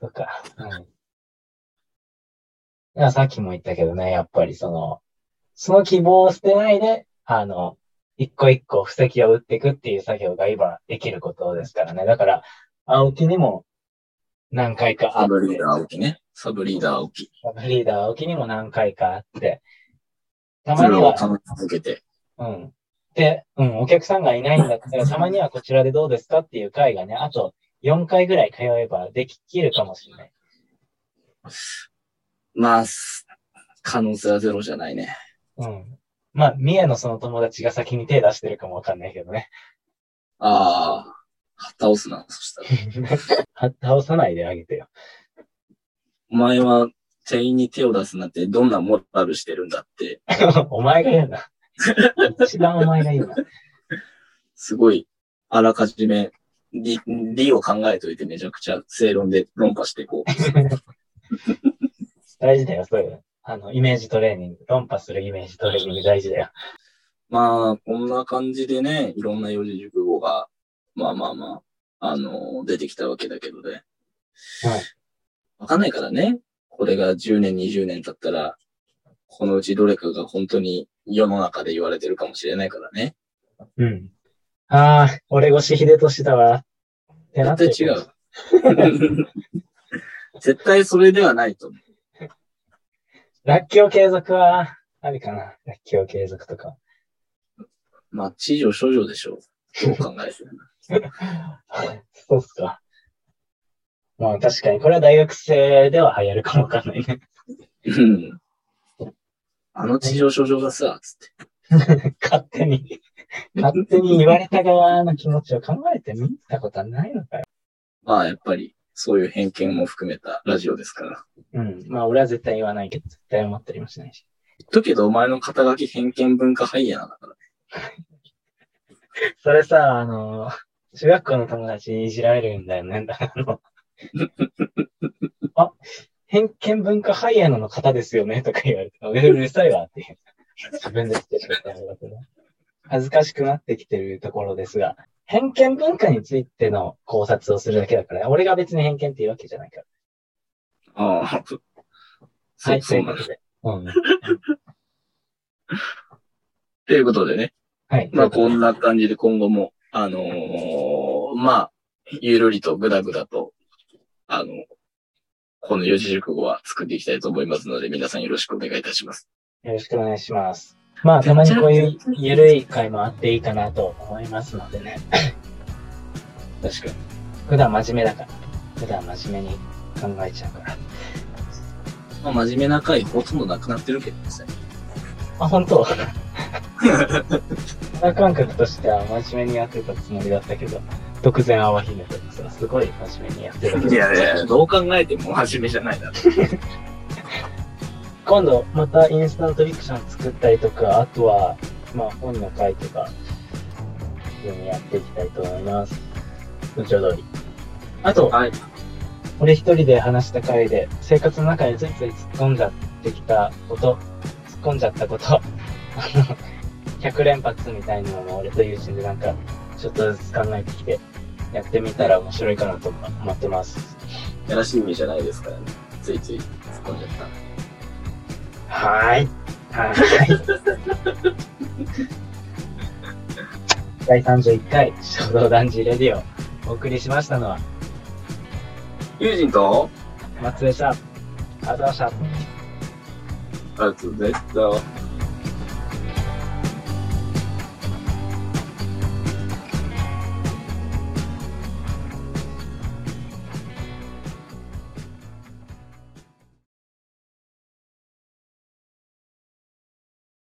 そうか。うん。いや、さっきも言ったけどね、やっぱりその、その希望を捨てないで、あの、一個一個布石を打っていくっていう作業が今できることですからね。だから、青木にも何回かあって、サブリーダー青木ね。サブリーダー青木。サブリーダー青木にも何回かあって、たそまには、れを続けて。うん。で、うん、お客さんがいないんだったら、たまにはこちらでどうですかっていう回がね、あと4回ぐらい通えばでききるかもしれない。まあ、す可能性はゼロじゃないね。うん。まあ、三重のその友達が先に手出してるかもわかんないけどね。ああ、倒すな、そしたら。は倒さないであげてよ。お前は店員に手を出すなんてどんなモラルしてるんだって、お前が言うな。一番お前が言うな。すごい、あらかじめ、理、理を考えといてめちゃくちゃ正論で論破していこう。大事だよ、そういうの。あの、イメージトレーニング。論破するイメージトレーニング大事だよ。まあ、こんな感じでね、いろんな四字熟語が、まあまあまあ、あの、出てきたわけだけどね。はい。わかんないからね。これが10年、20年経ったら、このうちどれかが本当に世の中で言われてるかもしれないからね。うん。ああ、俺越秀俊だわ。絶対違う。絶対それではないと思う。らっきょう継続は、ありかな。らっきょう継続とか。まあ、地上少女でしょう。どう考えても。そうっすか。まあ確かに、これは大学生では流行るかもわかんないね。うん。あの地上少女がさ、つって。勝手に、勝手に言われた側の気持ちを考えてみたことはないのかよ。まあ、やっぱり、そういう偏見も含めたラジオですから。うん。まあ俺は絶対言わないけど、絶対思ったりもしないし。だけど、お前の肩書き偏見文化ハイエナだから。それさ、あの、中学校の友達にいじられるんだよね。あの あ、偏見文化ハイエナの方ですよねとか言われて、うるさいわっていう。自分で言ってしまったんだけど。恥ずかしくなってきてるところですが、偏見文化についての考察をするだけだから、俺が別に偏見っていうわけじゃないから。ああ。そう、はい、そうなんだ。ということで。うん。ということでね。はい。まあ、こんな感じで今後も、あのーまあ、ゆるりとぐだぐだと、あの、この四字熟語は作っていきたいと思いますので、皆さんよろしくお願いいたします。よろしくお願いします。まあ、たまにこういうゆるい回もあっていいかなと思いますのでね。確かに。普段真面目だから。普段真面目に考えちゃうから。まあ、真面目な回ほとんどなくなってるけどね。あ、本当？肌感覚としては真面目にやってたつもりだったけど、突然泡姫とかさ、すごい真面目にやってるけど。いやいや、どう考えても真面目じゃないだろ。今度、またインスタントフィクション作ったりとか、あとは、まあ本の回とか、やっていきたいと思います。通常通り。あと、はい。俺一人で話した回で、生活の中についつい突っ込んじゃってきたこと、突っ込んじゃったこと、あの、100連発みたいなのも俺と友人でなんか、ちょっとずつ考えてきて、やってみたら面白いかなと思ってます。やらしい意味じゃないですからね。ついつい突っ込んじゃった。はーい。はーい。第31回、衝動男児レディオ、お送りしましたのは、友人と、松江でした。ありがとうございました。ありがとうございました。